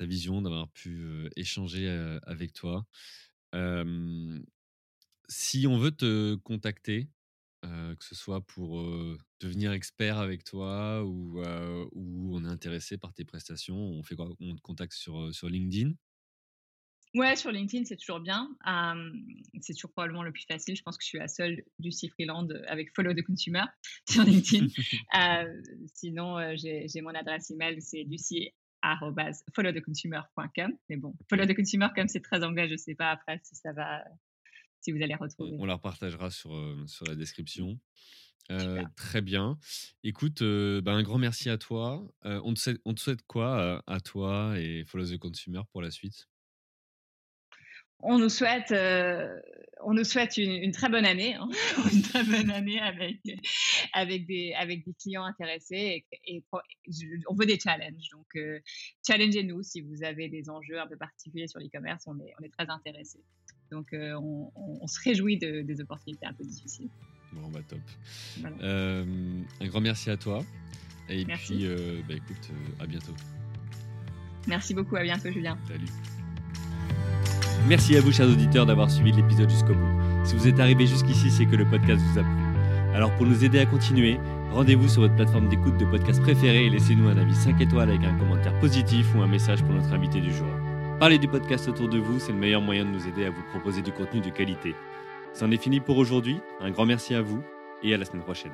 vision, d'avoir pu échanger avec toi. si on veut te contacter, que ce soit pour devenir expert avec toi ou, ou on est intéressé par tes prestations, on fait quoi? Te contacte sur LinkedIn? Ouais, sur LinkedIn, c'est toujours bien. c'est toujours probablement le plus facile. Je pense que je suis la seule du Freeland avec Follow the Consumer sur LinkedIn. sinon, j'ai mon adresse email, c'est lucie.followtheconsumer.com. Mais bon, Follow the Consumer, comme c'est très anglais, je ne sais pas après si ça va, si vous allez retrouver. On, la partagera sur, sur la description. très bien. Écoute, ben, un grand merci à toi. on, te souhaite, on, te souhaite, quoi à toi et Follow the Consumer pour la suite? On nous souhaite, euh, on nous souhaite une, très bonne année, hein. une très bonne année avec, avec, des, avec des clients intéressés et, on veut des challenges. Donc, euh, challengez-nous si vous avez des enjeux un peu particuliers sur l'e-commerce, on est, on est très intéressés. Donc, euh, on, se réjouit de, des opportunités un peu difficiles. Bon, bah top. un grand merci à toi. Et puis, bah, écoute, à bientôt. Merci beaucoup, à bientôt, Julien. Salut. Merci à vous, chers auditeurs, d'avoir suivi l'épisode jusqu'au bout. Si vous êtes arrivé jusqu'ici, c'est que le podcast vous a plu. Alors, pour nous aider à continuer, rendez-vous sur votre plateforme d'écoute de podcast préférée et laissez-nous un avis 5 étoiles avec un commentaire positif ou un message pour notre invité du jour. Parlez du podcast autour de vous, c'est le meilleur moyen de nous aider à vous proposer du contenu de qualité. C'en est fini pour aujourd'hui. Un grand merci à vous et à la semaine prochaine.